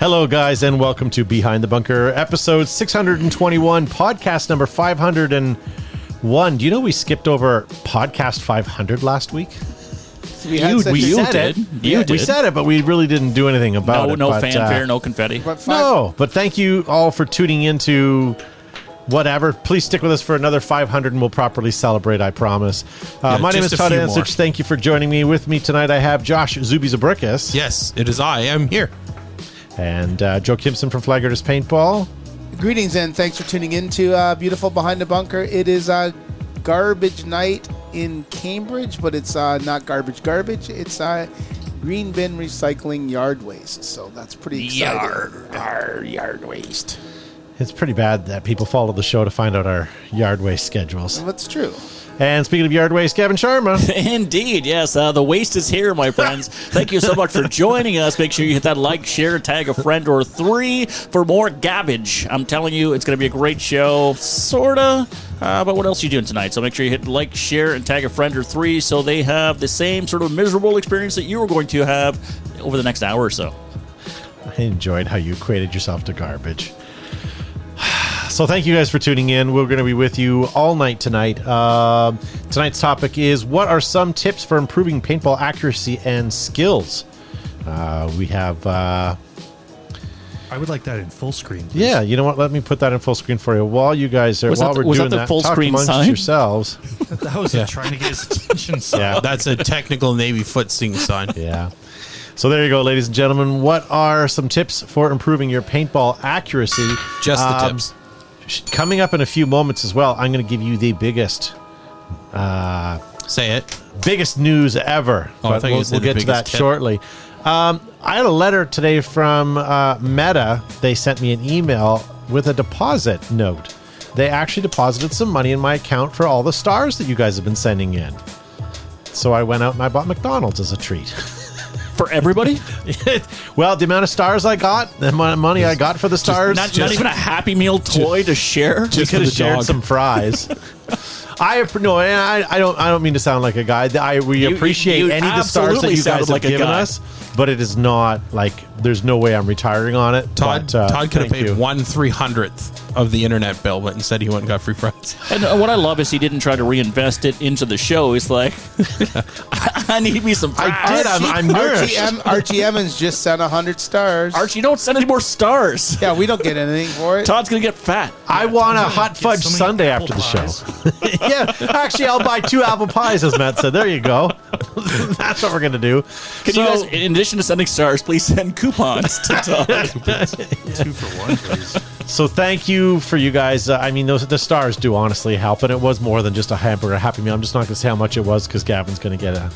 Hello, guys, and welcome to Behind the Bunker, episode 621, podcast number 501. Do you know we skipped over podcast 500 last week? We had such we a- you said did. it. You Yeah, We said it, but we really didn't do anything about No, it. no but, fanfare, uh, no confetti. but five- No, but thank you all for tuning into whatever. Please stick with us for another 500 and we'll properly celebrate, I promise. Uh, Yeah, my name is Todd few Ansich. Thank you for joining me. With me tonight, I have Josh Zuby Yes, it is I. I'm here. And uh, Joe Kimson from Flaggers Paintball. Greetings and thanks for tuning in to uh, beautiful Behind the Bunker. It is uh, garbage night in Cambridge, but it's uh, not garbage garbage. It's uh, green bin recycling yard waste. So that's pretty exciting. Yard, yard waste. It's pretty bad that people follow the show to find out our yard waste schedules. That's true. And speaking of yard waste, Gavin Sharma. Indeed, yes. Uh, the waste is here, my friends. Thank you so much for joining us. Make sure you hit that like, share, tag a friend or three for more garbage. I'm telling you, it's going to be a great show, sorta. Uh, but what else are you doing tonight? So make sure you hit like, share, and tag a friend or three so they have the same sort of miserable experience that you are going to have over the next hour or so. I enjoyed how you equated yourself to garbage. So thank you guys for tuning in. We're going to be with you all night tonight. Um, tonight's topic is what are some tips for improving paintball accuracy and skills? Uh, we have, uh, I would like that in full screen. please. yeah. You know what? Let me put that in full screen for you while you guys are Was while that we're the- was that doing the that. full talk screen amongst sign? yourselves. That was Yeah. trying to get his attention. So. Yeah. That's a technical Navy foot sing sign. Yeah. So there you go, ladies and gentlemen. What are some tips for improving your paintball accuracy? Just the Um, tips. Coming up in a few moments as well, I'm going to give you the biggest Say it. biggest news ever. Oh, I But we'll, we'll get to that tip. shortly. Um, I had a letter today from uh, Meta. They sent me an email with a deposit note. They actually deposited some money in my account for all the stars that you guys have been sending in. So I went out and I bought McDonald's as a treat. For everybody? well, the amount of stars I got, the amount of money I got for the stars, Not, not even a Happy Meal toy to share? we Just could have shared dog. some fries. I no, and I, I don't. I don't mean to sound like a guy. I we You- appreciate you any of the stars that you guys have like a given guy. us, but it is not like there's no way I'm retiring on it. Todd, but, uh, Todd could have paid you. one three hundredth of the internet bill, but instead he went and got free fries. And uh, what I love is he didn't try to reinvest it into the show. He's like, I need me some fries. I did. I'm, I'm Archie, nourished. Archie Evans just sent 100 stars. Archie, don't send any more stars. yeah, we don't get anything for it. Todd's going to get fat. I want a hot fudge so many sundae apple after the show. yeah, actually, I'll buy two apple pies, as Matt said. There you go. That's what we're gonna do. Can So- you guys, in addition to sending stars, please send coupons to Todd? Two for one, please. So thank you for you guys. Uh, I mean, those the stars do honestly help, and it was more than just a hamburger, a happy meal. I'm just not going to say how much it was because Gavin's going to get a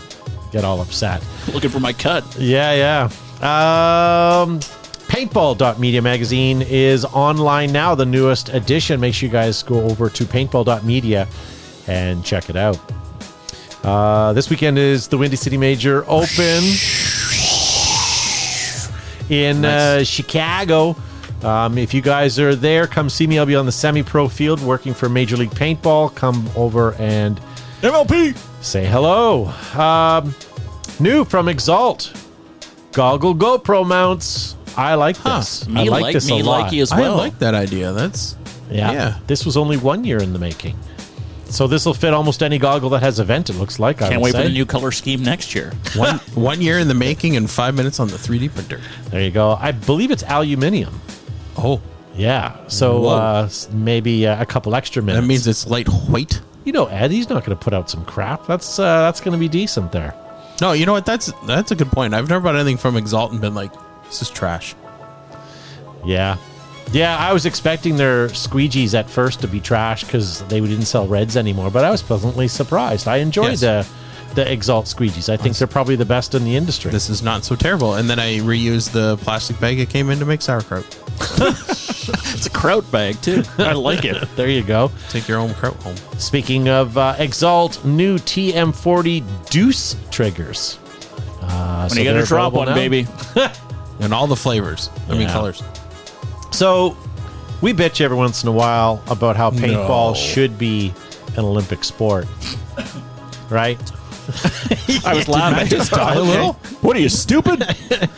get all upset. Looking for my cut. Yeah, yeah. Um, Paintball.media magazine is online now, the newest edition. Make sure you guys go over to paintball.media and check it out. Uh, this weekend is the Windy City Major Open in uh, Chicago. Um, if you guys are there, come see me. I'll be on the semi pro field working for Major League Paintball. Come over and MLP. say hello. Um, new from Exalt goggle GoPro mounts. I like this. Me I like, like this me a lot. like you as I like that idea. That's yeah. yeah. This was only one year in the making. So this will fit almost any goggle that has a vent. It looks like. I Can't would wait for the new color scheme next year. one one year in the making and five minutes on the 3D printer. There you go. I believe it's aluminium. Oh, Yeah. So uh, maybe uh, a couple extra minutes. that means it's light lightweight. you know Ed. He's not going to put out some crap. That's uh, that's going to be decent there. No, you know what? That's that's a good point. I've never bought anything from Exalt and been like, this is trash. Yeah. Yeah, I was expecting their squeegees at first to be trash because they didn't sell reds anymore, but I was pleasantly surprised. I enjoyed Yes. the the Exalt squeegees. I think they're probably the best in the industry. This is not so terrible. And then I reused the plastic bag it came in to make sauerkraut. It's a kraut bag, too. I like it. there you go. Take your own kraut home. Speaking of uh, Exalt, new TM40 Deuce triggers. Uh, When so you got they're to drop one, now. baby. And all the flavors. I mean colors. So we bitch every once in a while about how paintball No. should be an Olympic sport, right? I was laughing. I just die a little? What are you stupid?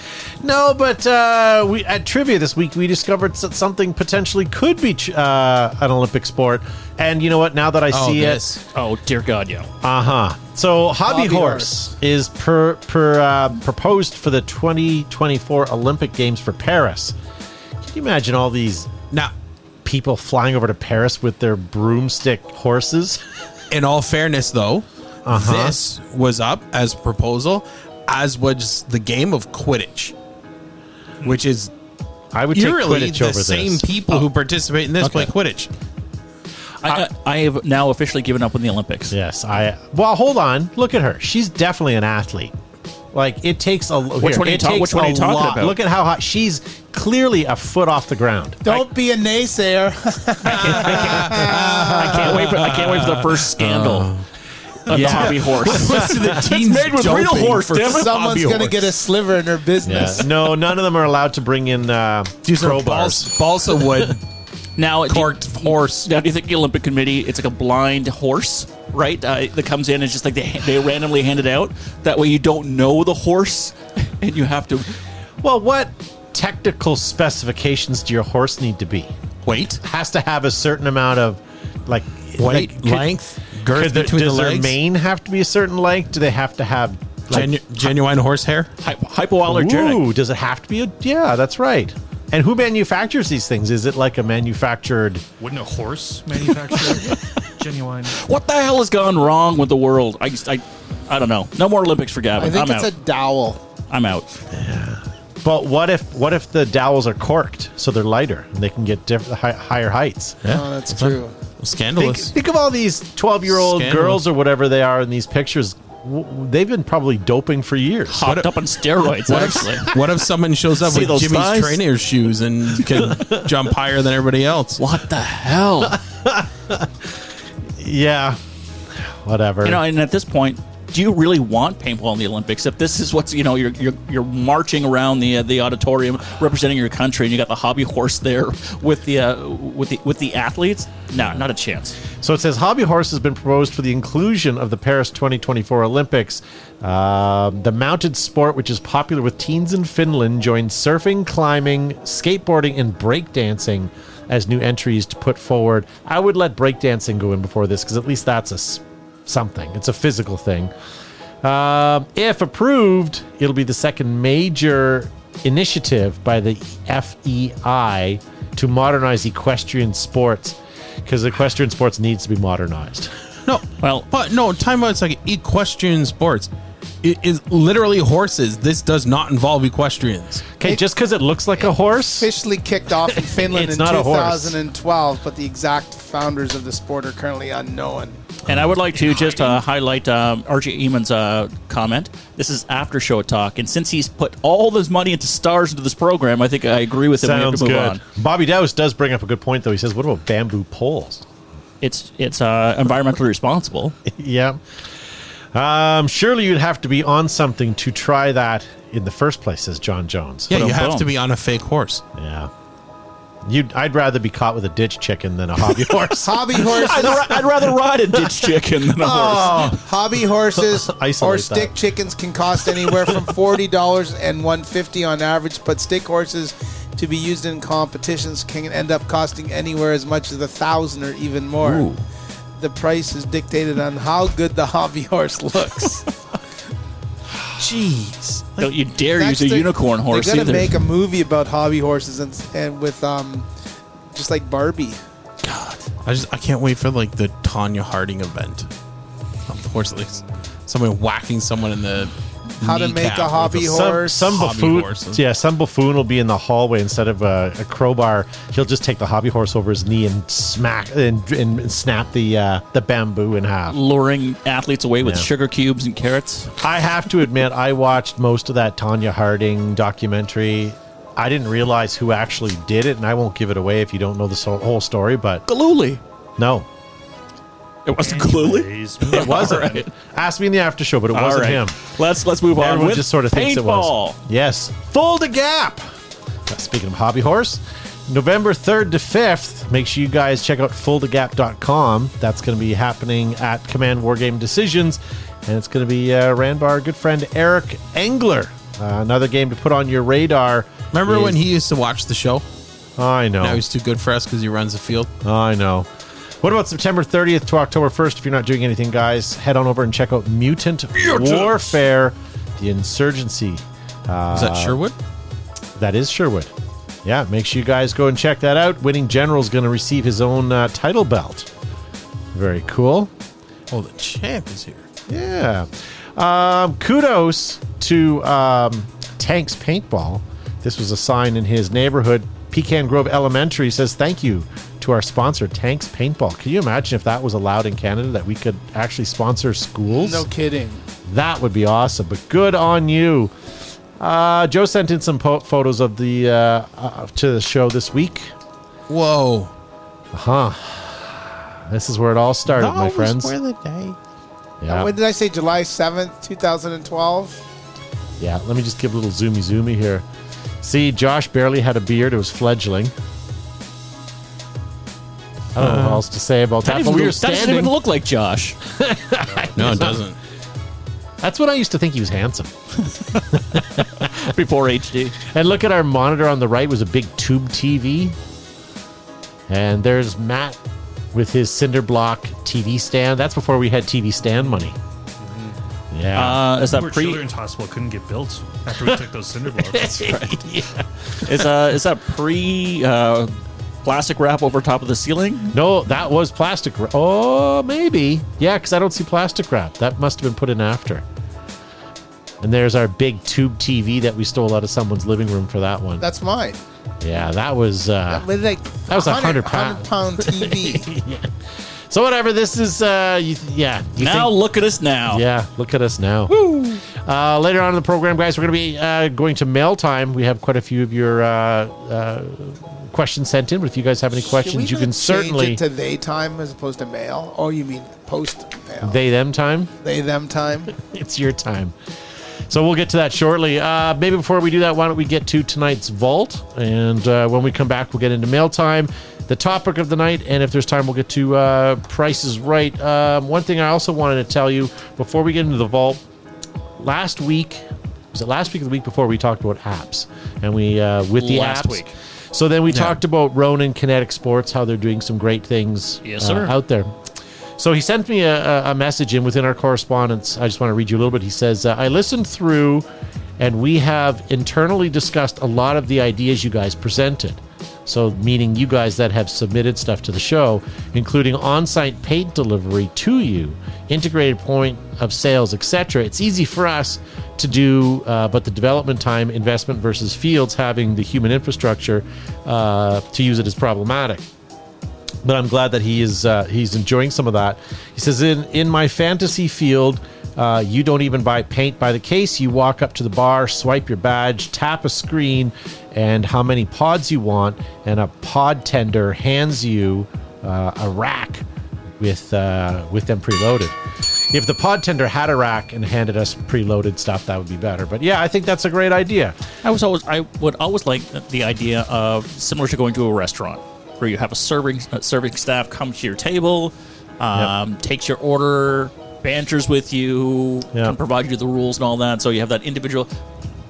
No, but uh, we at trivia this week we discovered that something potentially could be ch- uh, an Olympic sport. And you know what? Now that I Oh, see this. it, oh dear God, yeah. uh huh. So hobby, Hobby horse, is per, per uh, proposed for the 2024 Olympic Games for Paris. Can you imagine all these Now, people flying over to Paris with their broomstick horses? in all fairness, though, Uh-huh. this was up as a proposal, as was the game of Quidditch, which is I would take eerily Quidditch the over same this. people who participate in this Okay. play Quidditch. I, I have now officially given up on the Olympics. Yes, I. Well, hold on. Look at her. She's definitely an athlete. Like it takes a. Which here, one are you it talk- takes which one are a you talking lot. about? Look at how hot she's clearly a foot off the ground. Don't be a naysayer. I can't wait for I can't wait for the first scandal of the Yeah. hobby horse. the it's made with real horse. for Damn it. Someone's going to get a sliver in her business. no, none of them are allowed to bring in uh, These are crowbars. balsa, balsa wood Now, do- corked horse. Now, do you think the Olympic Committee? It's like a blind horse, right? Uh, that comes in and just like they they randomly hand it out. That way, you don't know the horse, and you have to. Well, what technical specifications do your horse need to be? Weight, Has to have a certain amount of like weight, like, could- length, girth could there- between does the their legs. mane have to be a certain length? Do they have to have like, Genu- genuine horsehair. Hy- hypoallergenic. Ooh, does it have to be a? Yeah, that's right. And who manufactures these things? Is it like a manufactured? Wouldn't a horse manufacture genuine? What the hell has gone wrong with the world? I I, I don't know. No more Olympics for Gavin. I think I'm it's out. a dowel. I'm out. But what if what if the dowels are corked so they're lighter and they can get diff- hi- higher heights? Oh, that's true. Think, Scandalous. think of all these twelve-year-old Scandalous. girls or whatever they are in these pictures. W- They've been probably doping for years. Hopped up on steroids. What Actually, if, what if someone shows up See with those Jimmy's thighs? trainer shoes and can jump higher than everybody else? what the hell? Yeah, whatever. You know, and at this point, do you really want paintball in the Olympics? If this is what's you know, you're you're, you're marching around the uh, the auditorium representing your country, and you got the hobby horse there with the uh, with the with the athletes. No, not a chance. So it says hobby horse has been proposed for the inclusion of the Paris 2024 Olympics. Um the mounted sport, which is popular with teens in Finland, joined surfing, climbing, skateboarding, and breakdancing as new entries to put forward. I would let breakdancing go in before this because at least that's a something. It's a physical thing. Um, if approved, it'll be the second major initiative by the FEI to modernize equestrian sports because equestrian sports needs to be modernized. No, Well- but no. Time out. It's like equestrian sports. It is literally horses. This does not involve equestrians. Okay, just because it looks like a horse, Officially kicked off in Finland It's in not a horse. 2012, but the exact founders of the sport are currently unknown. And I would like to just uh, highlight um, Archie Eamon's uh, comment. This is after show talk, and since he's put all this money into stars into this program, I think I agree with him. we have sounds to move good. on. Bobby Dowse does bring up a good point, though. He says, "What about bamboo poles?" It's it's uh, environmentally responsible. yeah. Um, surely you'd have to be on something to try that in the first place, says John Jones. Yeah, you have boom. to be on a fake horse. Yeah. You'd, I'd rather be caught with a ditch chicken than a hobby horse. Hobby horses, I'd, ra- I'd rather ride a ditch chicken than a horse. hobby horses Isolate or stick that. chickens can cost anywhere from forty dollars and one fifty on average, but stick horses to be used in competitions can end up costing anywhere as much as a thousand or even more. Ooh. The price is dictated on how good the hobby horse looks. Jeez. Don't you dare use a they- unicorn horse They're gonna either. make a movie about hobby horses and and with um, just like Barbie. God, I just I can't wait for like the Tonya Harding event. Of course, like someone whacking someone in the How to make a hobby some, horse. some Hobby buffoon, horses. yeah, some buffoon will be in the hallway instead of a, a crowbar. He'll just take the hobby horse over his knee and smack and, and snap the uh, the bamboo in half. luring athletes away with Yeah. sugar cubes and carrots. I have to admit, I watched most of that Tonya Harding documentary. I didn't realize who actually did it, and I won't give it away if you don't know the whole story. But Gillooly. no, It wasn't Gillooly. Anyways, it wasn't. All right. Ask me in the after show, but it All wasn't right. him. Let's let's move on. Everyone with just sort of thinks it paintball. was. Yes. Fulda Gap. Speaking of Hobby Horse, November 3rd to 5th, make sure you guys check out fuldagap.com. That's going to be happening at Command Wargame Decisions. and it's going to be uh, ran by our good friend Eric Engler. Uh, another game to put on your radar. Remember is- when he used to watch the show? I know. Now he's too good for us because he runs the field. I know. What about September 30th to October 1st? If you're not doing anything, guys, head on over and check out Mutant Warfare, the Insurgency. Uh, Is that Sherwood? That is Sherwood. Yeah, make sure you guys go and check that out. Winning General is going to receive his own uh, title belt. Very cool. Oh, the champ is here. Yeah. Um, kudos to um, Tanks Paintball. This was a sign in his neighborhood. Pecan Grove Elementary says thank you to our sponsor, Tanks Paintball. Can you imagine if that was allowed in Canada that we could actually sponsor schools? No kidding. That would be awesome. But good on you. Uh, Joe sent in some po- photos of the uh, uh, to the show this week. Whoa. Huh. This is where it all started, my Those friends. were the day. Yeah. When did I say July 7th, 2012? Yeah, let me just give a little zoomy zoomy here. See, Josh barely had a beard. It was fledgling. I don't know what uh-huh. else to say about that. That, But even, we were that doesn't standing. even look like Josh. No, it doesn't. That's when I used to think he was handsome. Before HD. And look at our monitor on the right was a big tube TV. And there's Matt with his cinder block TV stand. That's before we had TV stand money. Yeah. Uh, is that Poor pre? Children's Hospital couldn't get built after we took those cinder blocks. Is uh is that pre uh, plastic wrap over top of the ceiling? no, that was plastic. Wrap. Oh, maybe. Yeah, because I don't see plastic wrap. That must have been put in after. And there's our big tube TV that we stole out of someone's living room for that one. That's mine. yeah, that was. Uh, What did I- That was a 100 pound. 100 pound TV. so whatever. This is. Uh, you, yeah. You now think- look at us now. Yeah, look at us now. Uh, later on in the program, guys, we're going to be uh, going to mail time. We have quite a few of your uh, uh, questions sent in, but if you guys have any Should we questions, you can change certainly it to they time as opposed to mail. Oh, you mean post mail? they them time. they them time. It's your time. So we'll get to that shortly. Uh, maybe before we do that, why don't we get to tonight's vault? And uh, when we come back, we'll get into mail time, the topic of the night, and if there's time, we'll get to uh, prices right. Um, one thing I also wanted to tell you before we get into the vault, last week was it last week or the week before we talked about apps and we uh, with the Last apps. week. So then we talked about Ronin Kinetic Sports, how they're doing some great things Yes, uh, out there. So he sent me a, a- a message in within our correspondence. I just want to read you a little bit. He says, uh, I listened through and we have internally discussed a lot of the ideas you guys presented. So, meaning you guys that have submitted stuff to the show, including on site paint delivery to you, integrated point of sales, etc. It's easy for us to do, uh, but the development time, investment versus fields having the human infrastructure uh, to use it is problematic but I'm glad that he is uh, he's enjoying some of that. He says in in my fantasy field, uh, you don't even buy paint by the case. You walk up to the bar, swipe your badge, tap a screen, and how many pods you want, and a pod tender hands you uh, a rack with uh, with them preloaded. If the pod tender had a rack and handed us preloaded stuff, that would be better. But yeah, I think that's a great idea. I was always I would always like the idea of similar to going to a restaurant where you have a serving serving staff come to your table, um, takes your order, banters with you, Yeah. can provide you the rules and all that. So you have that individual.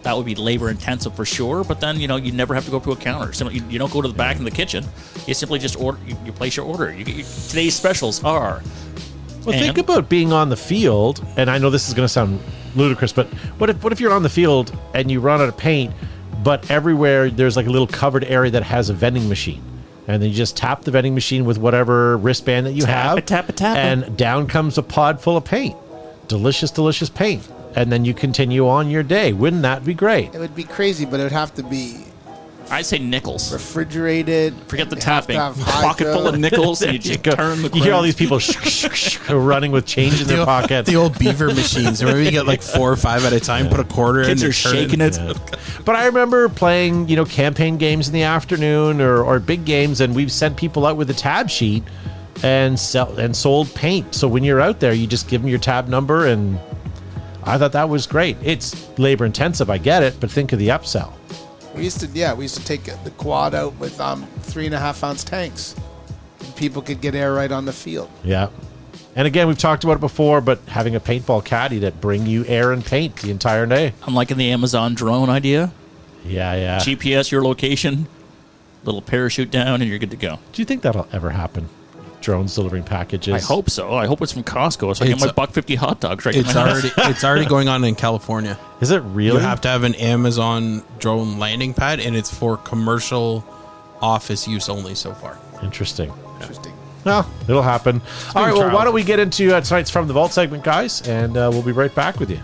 That would be labor intensive for sure, but then you know you never have to go to a counter. Simply, you, you don't go to the back in the kitchen. You simply just order. You, you place your order. You, today's specials are. Well, think about being on the field, and I know this is going to sound ludicrous, but what if what if you're on the field and you run out of paint, but everywhere there's like a little covered area that has a vending machine, and then you just tap the vending machine with whatever wristband that you Tap have, it, tap it, tap it. and down comes a pod full of paint, delicious, delicious paint, and then you continue on your day. Wouldn't that be great? It would be crazy, but it would have to be I'd say nickels. refrigerated. Forget the It'd have to tapping. Pocket full of nickels, and you You, just turn the. you hear all these people sh- sh- sh- running with change in their pocket. the old beaver machines. Remember, you get like four or five at a time. Put a quarter Kids in. are and turn shaking it. But I remember playing, you know, campaign games in the afternoon or, or big games, and we've sent people out with a tab sheet and sell and sold paint. So when you're out there, you just give them your tab number, and I thought that was great. It's labor intensive, I get it, but think of the upsell. We used to, yeah, we used to take the quad out with um, three and a half ounce tanks. People could get air right on the field. Yeah, And again, we've talked about it before, but having a paintball caddy that bring you air and paint the entire day. I'm liking the Amazon drone idea. Yeah, yeah. GPS your location, little parachute down, and you're good to go. Do you think that'll ever happen? Drones delivering packages. I hope so. I hope it's from Costco, so I get It's my a- buck fifty hot dogs right to It's my house. already it's already going on in California. Is it really? You have to have an Amazon drone landing pad, and it's for commercial office use only so far. Interesting. Interesting. Well, it'll happen. All right. Well, trial. why don't we get into uh, tonight's from the vault segment, guys, and uh, we'll be right back with you.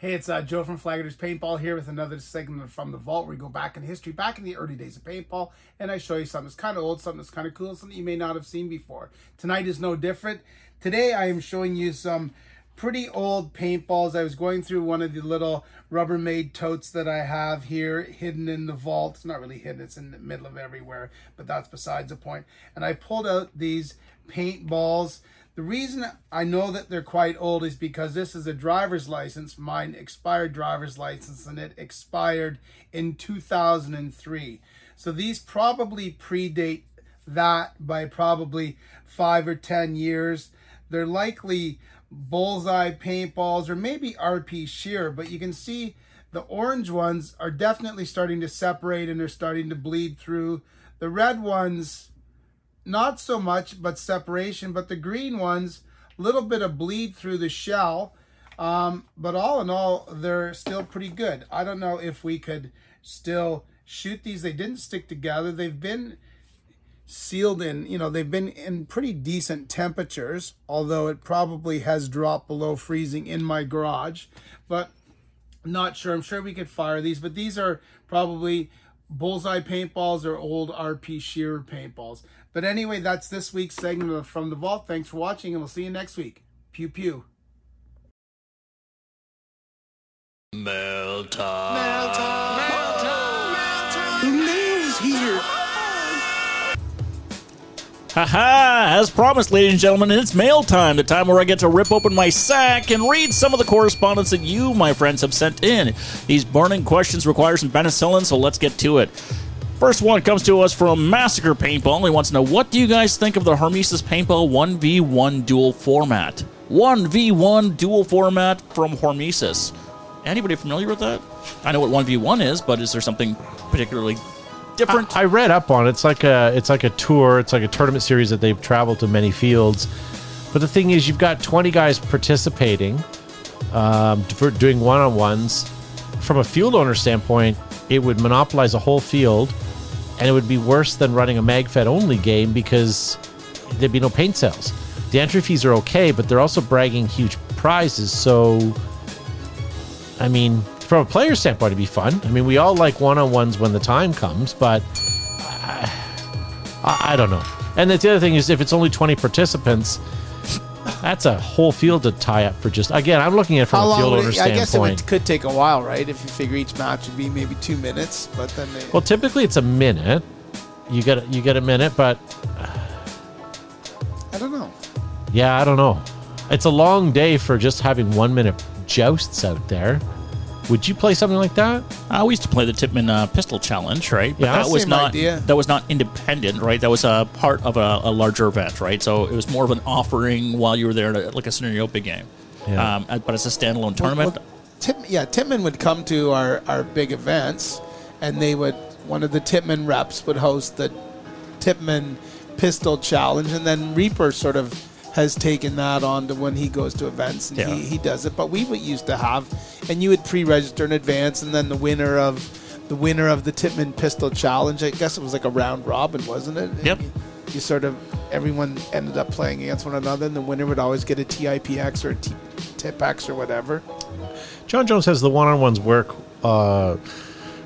Hey, it's uh, Joe from Flaggers Paintball here with another segment from the vault where we go back in history, back in the early days of paintball, and I show you something that's kind of old, something that's kind of cool, something you may not have seen before. Tonight is no different. Today I am showing you some pretty old paintballs. I was going through one of the little Rubbermaid totes that I have here hidden in the vault. It's not really hidden, it's in the middle of everywhere, but that's besides the point. And I pulled out these paintballs. The reason I know that they're quite old is because this is a driver's license, mine expired driver's license, and it expired in 2003. So these probably predate that by probably five or ten years. They're likely bullseye paintballs or maybe RP Scherer, but you can see the orange ones are definitely starting to separate and they're starting to bleed through. The red ones, not so much, but separation. But the green ones, a little bit of bleed through the shell. Um, but all in all, they're still pretty good. I don't know if we could still shoot these. They didn't stick together. They've been sealed in, you know, they've been in pretty decent temperatures, although it probably has dropped below freezing in my garage. But not sure. I'm sure we could fire these, but these are probably bullseye paintballs or old RP Scherer paintballs. But anyway, that's this week's segment of From the Vault. Thanks for watching, and we'll see you next week. Pew pew. Haha! As promised, ladies and gentlemen, it's mail time, the time where I get to rip open my sack and read some of the correspondence that you, my friends, have sent in. These burning questions require some penicillin, so let's get to it. First one comes to us from Massacre Paintball. He wants to know what do you guys think of the Hermesis Paintball 1v1 dual format? 1v1 dual format from Hormesis. Anybody familiar with that? I know what 1v1 is, but is there something particularly different? I read up on it. It's like a it's like a tour. It's like a tournament series that they've traveled to many fields. But the thing is, you've got 20 guys participating um, for doing one on ones. From a field owner standpoint, it would monopolize a whole field, and it would be worse than running a MagFed only game because there'd be no paint sales. The entry fees are okay, but they're also bragging huge prizes. So, I mean, from a player standpoint, it'd be fun. I mean, we all like one on ones when the time comes, but I, I, I don't know. And the other thing is, if it's only 20 participants, that's a whole field to tie up for just. Again, I'm looking at it from How a field owner it, I guess it would, could take a while, right? If you figure each match would be maybe two minutes, but then they, Well, typically it's a minute. You get you get a minute, but I don't know. yeah, I don't know. It's a long day for just having one minute jousts out there. Would you play something like that? Uh, we used to play the Tippmann uh, Pistol Challenge, right? But Yeah. that was Same not idea. that was not independent, right? That was a part of a, a larger event, right? So it was more of an offering while you were there, to, like a scenario big game. Yeah. Um, uh, but it's a standalone tournament. Well, Tip, yeah, Tippmann would come to our, our big events, and they would one of the Tippmann reps would host the Tippmann Pistol Challenge, and then Reaper sort of has taken that on to when he goes to events and Yeah. he, he does it. But we would used to have, and you would pre-register in advance, and then the winner of the winner of the Tippmann Pistol Challenge, I guess it was like a round robin, wasn't it? Yep. You, you sort of everyone ended up playing against one another, and the winner would always get a TIPX or a T- TIPX or whatever. John Jones says the one-on-ones work uh,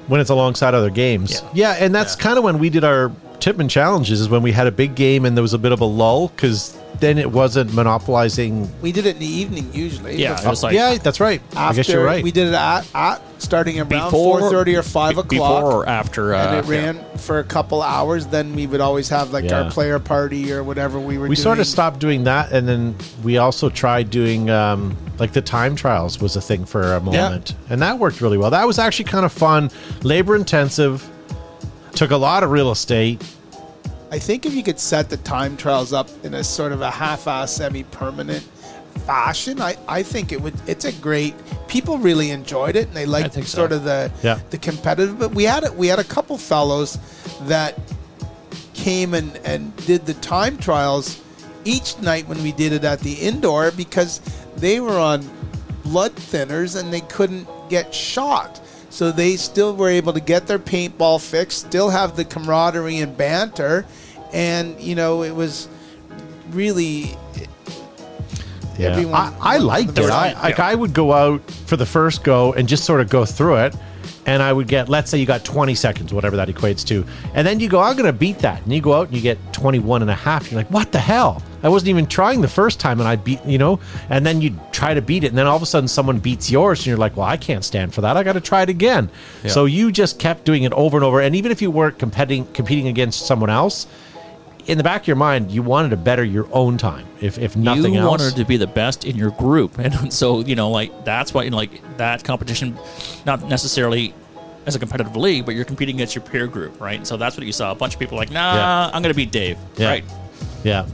when it's alongside other games. Yeah, and that's kind of when we did our Tippmann challenges. Is when we had a big game and there was a bit of a lull because then it wasn't monopolizing. We did it in the evening usually. Yeah, Before- it was like yeah, that's right. I after guess you're right. we did it at, at starting around before four thirty or five o'clock. before or after. Uh, and it yeah. ran for a couple hours. Then we would always have like Yeah. our player party or whatever we were. we doing. sort of stopped doing that, and then we also tried doing um, like the time trials was a thing for a moment, and that worked really well. That was actually kind of fun, labor intensive, took a lot of real estate. I think if you could set the time trials up in a sort of a half-ass, semi-permanent fashion, I, I think it would. It's a great. People really enjoyed it, and they liked think so. sort of the Yeah. the competitive. But we had a, we had a couple fellows that came and and did the time trials each night when we did it at the indoor because they were on blood thinners and they couldn't get shot. So they still were able to get their paintball fixed, still have the camaraderie and banter, and you know it was really Yeah. Everyone- I, I liked it. I, like I would go out for the first go and just sort of go through it. And I would get, let's say you got 20 seconds, whatever that equates to. And then you go, I'm going to beat that. And you go out and you get 21 and a half. You're like, what the hell? I wasn't even trying the first time and I beat, you know? And then you try to beat it. And then all of a sudden someone beats yours and you're like, well, I can't stand for that. I got to try it again. So you just kept doing it over and over. And even if you weren't competing, competing against someone else, in the back of your mind, you wanted to better your own time, if, if nothing you else. wanted to be the best in your group, and so you know, like that's why, you know, like that competition, not necessarily as a competitive league, but you're competing against your peer group, right? So that's what you saw. A bunch of people like, nah, Yeah. I'm gonna beat Dave, Yeah. right? Yeah.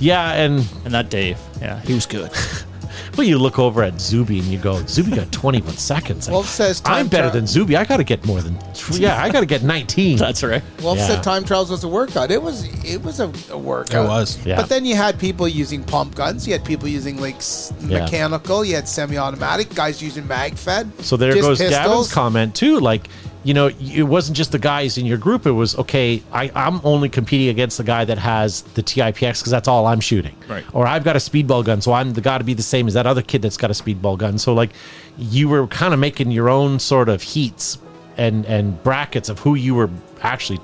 Yeah, and And that Dave, yeah, he was good. well, you look over at Zuby and you go, Zuby got 21 seconds. Wolf says time I'm better tri- than Zuby. I got to get more than, yeah, I got to get 19. that's right. Wolf Yeah. said time trials was a workout. It was it was a, a workout. It was. Yeah. But then you had people using pump guns. You had people using like s- Yeah. mechanical. You had semi-automatic guys using mag fed. so there just goes Gavin's comment, too. Like, you know, it wasn't just the guys in your group. It was, okay, I, I'm only competing against the guy that has the TIPX because that's all I'm shooting. Right. Or I've got a speedball gun, so I'm the got to be the same as that other kid that's got a speedball gun. So, like, you were kind of making your own sort of heats and, and brackets of who you were actually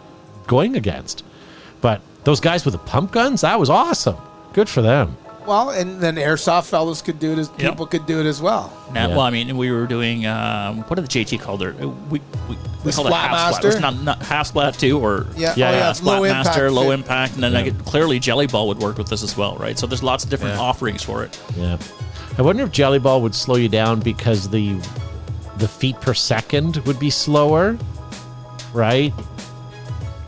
going against. But those guys with the pump guns, that was awesome. Good for them. Well, and then airsoft fellows could do it as Yep. people could do it as well. Now, Yeah. well, I mean, we were doing um, what did the JT call it? Uh, We we, we The called it half Splat splat. It was Master? not, not half splat too, or Yeah, Yeah, oh, yeah, yeah, uh, splat low master, impact. low fit. impact, and then Yeah. like it, clearly Jelly Ball would work with this as well, right? So there's lots of different Yeah. offerings for it. Yeah. I wonder if Jelly Ball would slow you down because the the feet per second would be slower, right?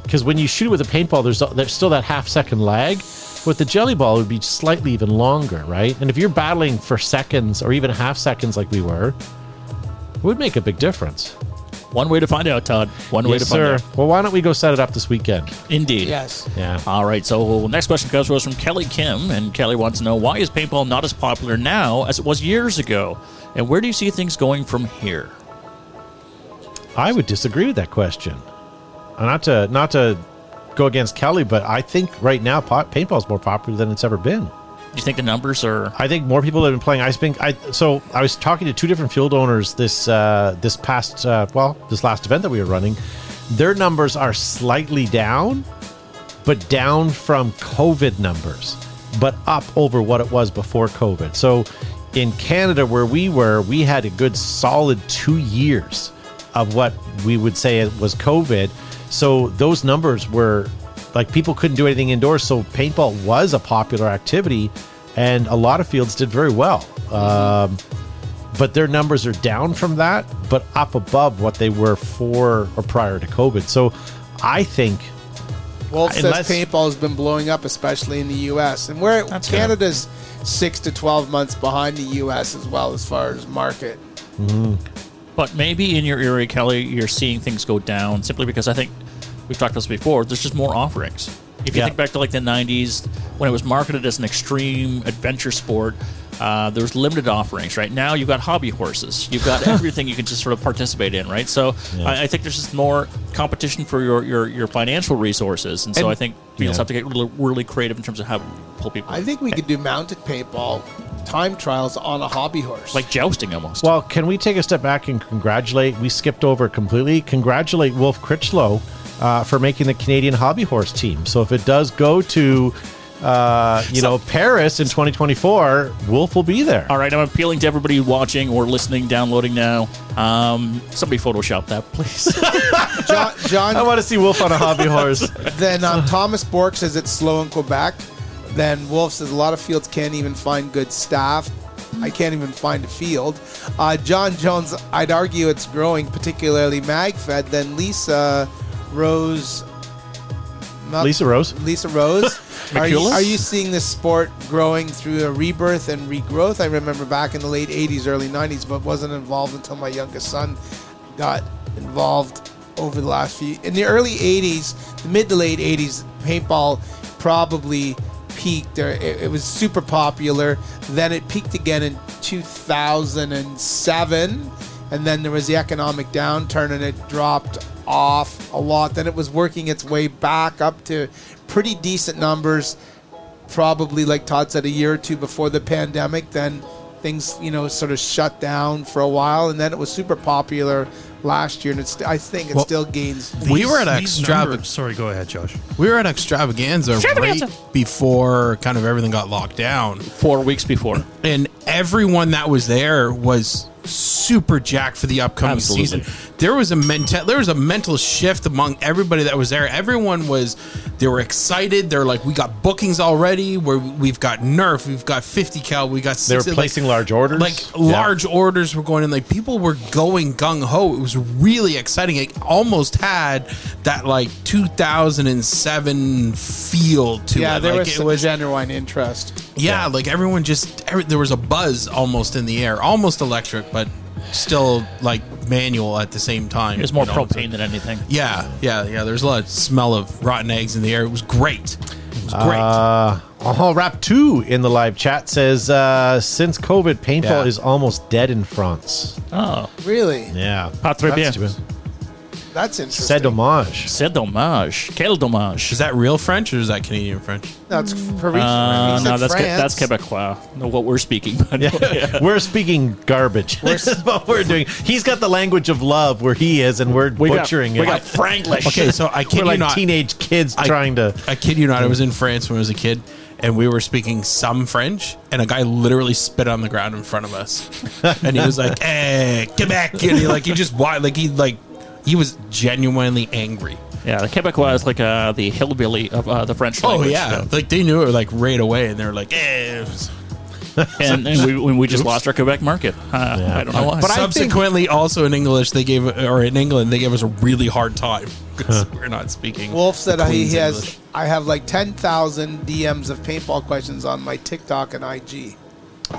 Because when you shoot it with a paintball, there's there's still that half second lag. With the jelly ball, it would be slightly even longer, right? And if you're battling for seconds or even half seconds like we were, it would make a big difference. One way to find out, Todd. One way to Yes, find out. Well, why don't we go set it up this weekend? Indeed. Yes. Yeah. All right. So next question comes to us from Kelly Kim, and Kelly wants to know why is paintball not as popular now as it was years ago, and where do you see things going from here? I would disagree with that question. Uh, Not to not to go against Kelly, but I think right now po- paintball is more popular than it's ever been. Do you think the numbers are? I think more people have been playing. I think I so I was talking to two different field owners this uh, this past uh, well this last event that we were running. Their numbers are slightly down, but down from COVID numbers, but up over what it was before COVID. So in Canada, where we were, we had a good solid two years of what we would say it was COVID. So those numbers were like people couldn't do anything indoors. So paintball was a popular activity, and a lot of fields did very well. Um, but their numbers are down from that, but up above what they were for or prior to COVID. So I think Wolf says paintball has been blowing up, especially in the U.S. and where That's Canada's six to twelve months behind the U.S. as well as far as market. But maybe in your area, Kelly, you're seeing things go down simply because I think we've talked about this before. There's just more offerings. If you Yeah. think back to like the '90s when it was marketed as an extreme adventure sport, uh, there was limited offerings. Right now, you've got hobby horses. You've got everything you can just sort of participate in. Right. So I, I think there's just more competition for your your, your financial resources, and so And- I think fields Yeah. have to get really, really creative in terms of how to pull people. I think we could do mounted paintball time trials on a hobby horse. like jousting almost. Well, can we take a step back and congratulate? We skipped over completely. Congratulate Wolf Critchlow uh, for making the Canadian Hobby Horse team. So if it does go to, uh, you know, Paris in 2024, Wolf will be there. All right, I'm appealing to everybody watching or listening, downloading now. Um, somebody Photoshop that, please. John, John I want to see Wolf on a hobby horse. Then um, Thomas Bork says it's slow in Quebec. Then Wolf says a lot of fields can't even find good staff. I can't even find a field. Uh, John Jones, I'd argue it's growing, particularly MagFed. Then Lisa Rose Lisa Rose. Lisa Rose. are, you, are you seeing this sport growing through a rebirth and regrowth? I remember back in the late 80s, early 90s, but wasn't involved until my youngest son got involved over the last few. In the early 80s, the mid to late 80s, paintball probably peaked. There, it, it was super popular. Then it peaked again in 2007, and then there was the economic downturn, and it dropped off a lot. Then it was working its way back up to pretty decent numbers. Probably, like Todd said, a year or two before the pandemic. Then things, you know, sort of shut down for a while, and then it was super popular last year, and it's. I think it Well, still gains. we were at These extrava- numbers- Sorry, go ahead, Josh. We were at extravaganza, right before kind of everything got locked down, Four weeks before. and everyone that was there was super jacked for the upcoming Absolutely. season. There was a mental there was a mental shift among everybody that was there. Everyone was they were excited. They're like, we got bookings already. Where we've got Nerf, we've got 50 cal, we got They were 60 placing large orders. like Yeah. large orders were going in like people were going gung ho it was really exciting it almost had that like 2007 feel to Yeah, it there like was it was genuine interest. yeah, like everyone just every, there was a buzz almost in the air almost electric but still like manual at the same time It's more you know, propane than anything. yeah yeah yeah there's a lot of smell of rotten eggs in the air it was great it was great Uh, oh, Rap 2 in the live chat says, uh, since COVID, paintball Yeah. is almost dead in France. Oh, Really, Yeah. pas très bien. That's too interesting. C'est dommage. C'est dommage. Quel dommage. is that real french or is that canadian french That's Parisian. Uh, no, that's Ke- that's Quebecois. No, what we're speaking. But Yeah. We're speaking garbage. this is what we're doing. He's got the language of love where he is, and we're we got, butchering we got Franglish. okay so i kid we're you like not teenage kids I- trying to. I kid you not, I was in France when I was a kid, and we were speaking some French, and a guy literally spit on the ground in front of us, and he was like, "Hey, Quebec!" and he like he just wa- like he like he was genuinely angry. Yeah, the Quebecois is like uh, the hillbilly of uh, the French language. Oh language. yeah, like they knew it like right away, and they were like, "Eh." and, and we, when we just lost our Quebec market. Uh, I don't know why. But I think- Subsequently, also in English, they gave or in England they gave us a really hard time because we're not speaking. Wolf said he Queen's has. English. I have like ten thousand DMs of paintball questions on my TikTok and IG.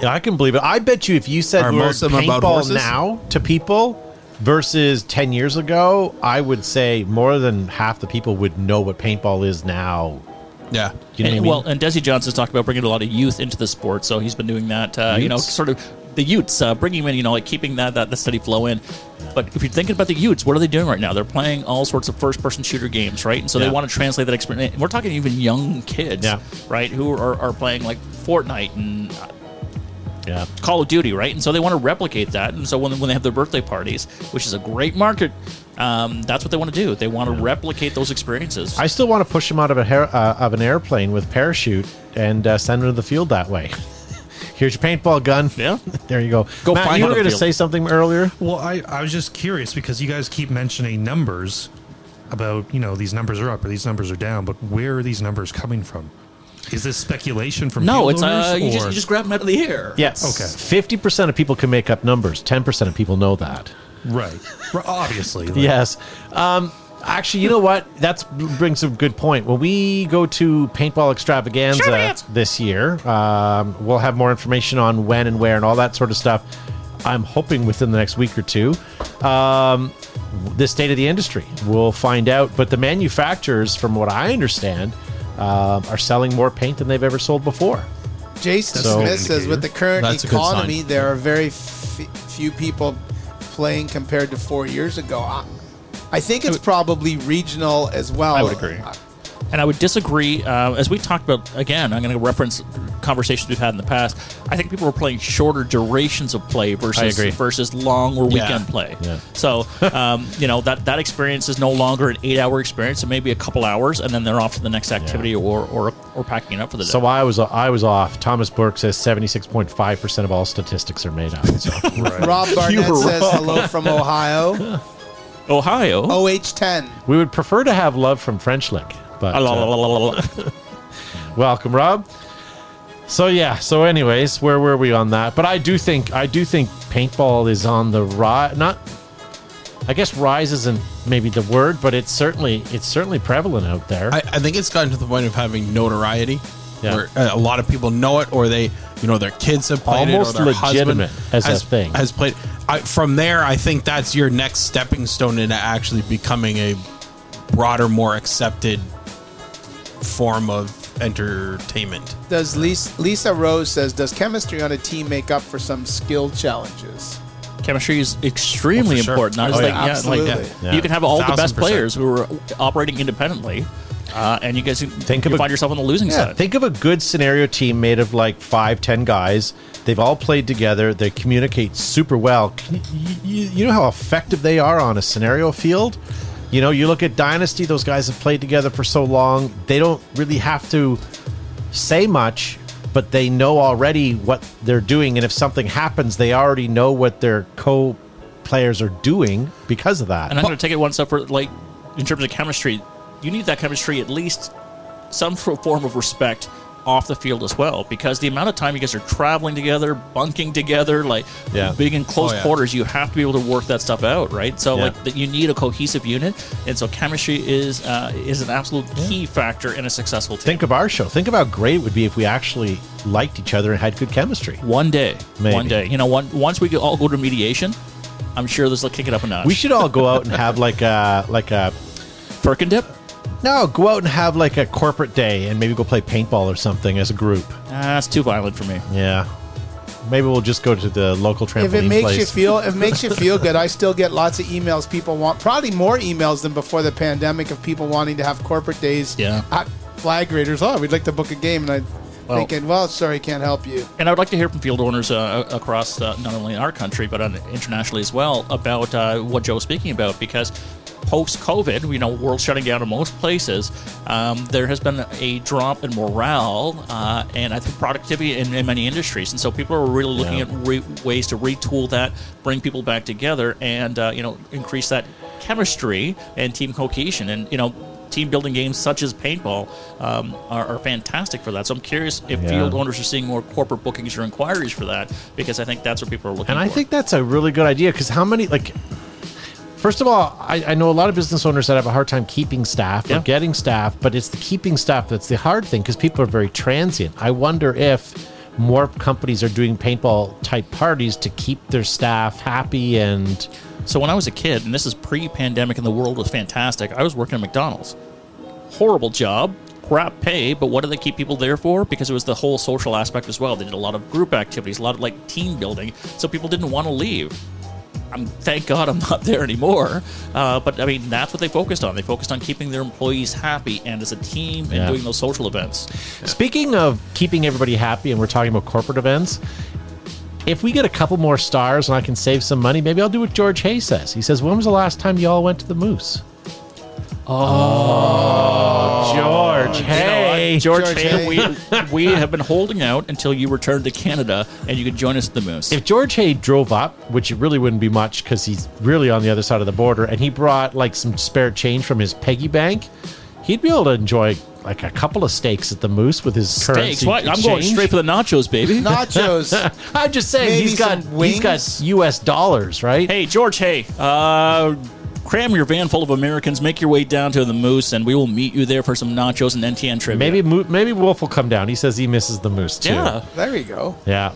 Yeah, I can believe it. I bet you if you said Are most of them about paintball horses? now to people versus 10 years ago, I would say more than half the people would know what paintball is now. Yeah, You know and, I mean? well, and Desi Johnson's talked about bringing a lot of youth into the sport, so he's been doing that. Uh, you know, sort of the youths, uh, bringing them in. You know, like keeping that that the steady flow in. But if you're thinking about the youths, what are they doing right now? They're playing all sorts of first-person shooter games, right? And so Yeah. they want to translate that experience. We're talking even young kids, Yeah. right, who are, are playing like Fortnite and yeah. Call of Duty, right? And so they want to replicate that. And so when, when they have their birthday parties, which is a great market, um, that's what they want to do. They want to replicate those experiences. I still want to push him out of a hair, uh, of an airplane with parachute and uh, send him to the field that way. Here's your paintball gun. Yeah. There you go. Go Matt, find you were going to say something earlier. Well, I, I was just curious because you guys keep mentioning numbers about, you know, these numbers are up or these numbers are down, but where are these numbers coming from? Is this speculation from no, field it's uh, you just you just grab them out of the air. Yes. Okay. 50% of people can make up numbers. 10% of people know that. right? Right, Obviously, like- Yes. Um, actually, you know what? That brings a good point. When we go to Paintball Extravaganza Extravaganza. this year, um, we'll have more information on when and where and all that sort of stuff. I'm hoping within the next week or two. Um, the state of the industry. We'll find out. But the manufacturers, from what I understand, um are selling more paint than they've ever sold before. Jason So- Smith says with the current That's a good sign. economy, there are very f- few people playing compared to four years ago. I, I think it's probably regional as well. I would agree. And I would disagree. Uh, as we talked about, again, I'm going to reference conversations we've had in the past. I think people were playing shorter durations of play versus agree. versus long or Yeah. weekend play. Yeah. So, um, you know, that, that experience is no longer an eight hour experience. It may be a couple hours, and then they're off to the next activity or, or, or packing it up for the day. So I was I was off. Thomas Burke says 76.5% of all statistics are made up. So. Right. Rob Barnett says hello from Ohio. Ohio. OH10. we would prefer to have love from French Lick, but uh, welcome, Rob. So yeah. So, anyways, where were we on that? But I do think I do think paintball is on the rise. Not. I guess rise isn't maybe the word, but it's certainly it's certainly prevalent out there. I, I think it's gotten to the point of having notoriety, Yeah. where uh, a lot of people know it, or they, you know, their kids have played Almost it, or their legitimate husband as a thing. has played. I, from there, I think that's your next stepping stone into actually becoming a broader, more accepted form of entertainment. Does Lisa, Lisa Rose says, does chemistry on a team make up for some skill challenges? Chemistry is extremely for sure. important. Oh, yeah. like, yeah, like Absolutely. Yeah. you can have all the best percent. players who are operating independently, uh, and you guys Think you of a- find yourself on the losing Yeah, side. think of a good scenario team made of like five, ten guys. They've all played together. They communicate super well. Can you, you, you know how effective they are on a scenario field? You know, you look at Dynasty, those guys have played together for so long. They don't really have to say much, but they know already what they're doing. And if something happens, they already know what their co players are doing because of that. And I'm going to take it one step further. Like in terms of chemistry, you need that chemistry at least some form of respect off the field as well, because the amount of time you guys are traveling together, bunking together, like Yeah. being in close Oh, yeah. quarters, you have to be able to work that stuff out, right? So Yeah. like that, you need a cohesive unit, and so chemistry is uh, is an absolute key factor in a successful team. Think of our show. Think of how great it would be if we actually liked each other and had good chemistry. one day, Maybe. one day, you know, one, once we all go to mediation, I'm sure this will kick it up a notch. We should all go out and have like a like a Firkin dip. No, go out and have like a corporate day and maybe go play paintball or something as a group. Ah, that's too violent for me. Yeah. Maybe we'll just go to the local trampoline If it makes place. you feel, if it makes you feel good, I still get lots of emails. People want probably more emails than before the pandemic of people wanting to have corporate days. Yeah. At Flag Raiders. Oh, we'd like to book a game, and I Well- thinking, well, sorry, can't help you. And I would like to hear from field owners uh, across uh, not only in our country but uh, internationally as well about uh, what Joe's speaking about because post COVID, you know, world shutting down in most places, um, there has been a drop in morale uh, and I think productivity in, in many industries, and so people are really looking Yeah. at re- ways to retool that, bring people back together, and uh, you know, increase that chemistry and team cohesion, and you know. Team building games such as paintball um, are, are fantastic for that. So I'm curious if Yeah. field owners are seeing more corporate bookings or inquiries for that because I think that's what people are looking and for. I think that's a really good idea because how many like First of all, I, I know a lot of business owners that have a hard time keeping staff Yeah. or getting staff, but it's the keeping staff that's the hard thing because people are very transient. I wonder if more companies are doing paintball type parties to keep their staff happy and So when I was a kid, and this is pre-pandemic, and the world was fantastic, I was working at McDonald's. Horrible job, crap pay, but what do they keep people there for? Because it was the whole social aspect as well. They did a lot of group activities, a lot of like team building, so people didn't want to leave. I'm thank God I'm not there anymore. Uh, but I mean, that's what they focused on. They focused on keeping their employees happy and as a team and Yeah. doing those social events. Speaking of keeping everybody happy, and we're talking about corporate events, if we get a couple more stars and I can save some money, maybe I'll do what George Hay says. He says, "When was the last time you all went to the Moose?" Oh, George Hay. George, George Hay, Hay. we, we have been holding out until you return to Canada and you can join us at the Moose. if George Hay drove up, which it really wouldn't be much because he's really on the other side of the border, and he brought like some spare change from his piggy bank, he'd be able to enjoy like a couple of steaks at the Moose with his Steaks. currency. What? I'm going straight for the nachos, baby. Nachos. I'm just saying Maybe he's got some he's got? U.S. dollars, right? Hey, George, hey, uh, cram your van full of Americans, make your way down to the Moose, and we will meet you there for some nachos and NTN trivia. Maybe Mo- maybe Wolf will come down. He says he misses the Moose too. Yeah. there we go. yeah,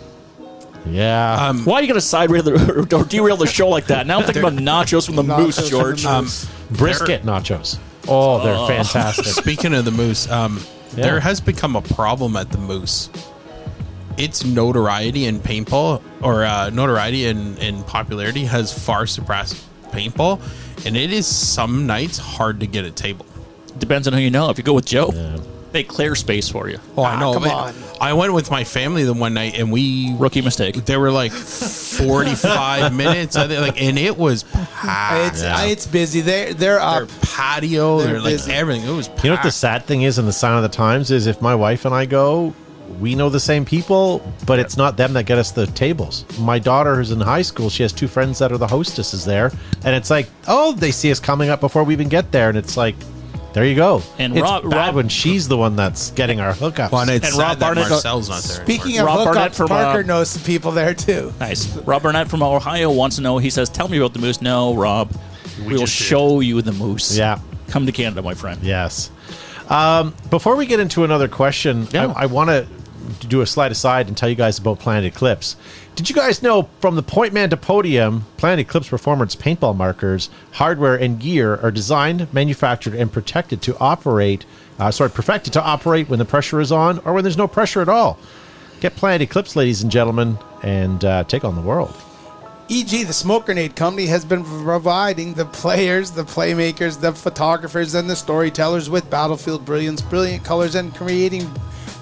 yeah. Um, Why are you going to side rail the, or derail the show like that? Now I'm thinking about nachos from the Nachos Moose, from the George. Moose. Brisket nachos. Oh, they're fantastic. Speaking of the moose, um, Yeah. there has become a problem at the moose. Its notoriety in paintball, or uh, notoriety and in, popularity, has far surpassed paintball, and it is some nights hard to get a table. Depends on who you know. If you go with Joe, Yeah. they clear space for you. Oh, I ah, know. come on. I went with my family the one night, and we Rookie mistake. there were like forty five minutes, I think, like, and it was packed. It's Yeah. it's busy. They're they're Their patio, They're they're like busy. everything. It was. You know what the sad thing is in the sign of the times is if my wife and I go, we know the same people, but it's not them that get us the tables. My daughter who's in high school, she has two friends that are the hostesses there, and it's like, oh, they see us coming up before we even get there, and it's like, there you go. And it's Rob- bad Rob- when she's the one that's getting our hookups. Well, and it's And Rob Barnett- Marcel's not there. Speaking anymore. of Rob Barnett hookups, from, Parker uh, knows some people there too. Nice. Rob Burnett from Ohio wants to know. He says, "Tell me about the Moose." No, Rob. We, will just did. show you the moose. Yeah. Come to Canada, my friend. Yes. Um, before we get into another question, Yeah. I, I want to do a slide aside and tell you guys about Planet Eclipse. Did you guys know from the point man to podium, Planet Eclipse Performance paintball markers, hardware, and gear are designed, manufactured, and protected to operate, uh, sorry, perfected to operate when the pressure is on or when there's no pressure at all. Get Planet Eclipse, ladies and gentlemen, and uh, take on the world. EG, the Smoke Grenade Company has been providing the players, the playmakers, the photographers, and the storytellers with battlefield brilliance, brilliant colors, and creating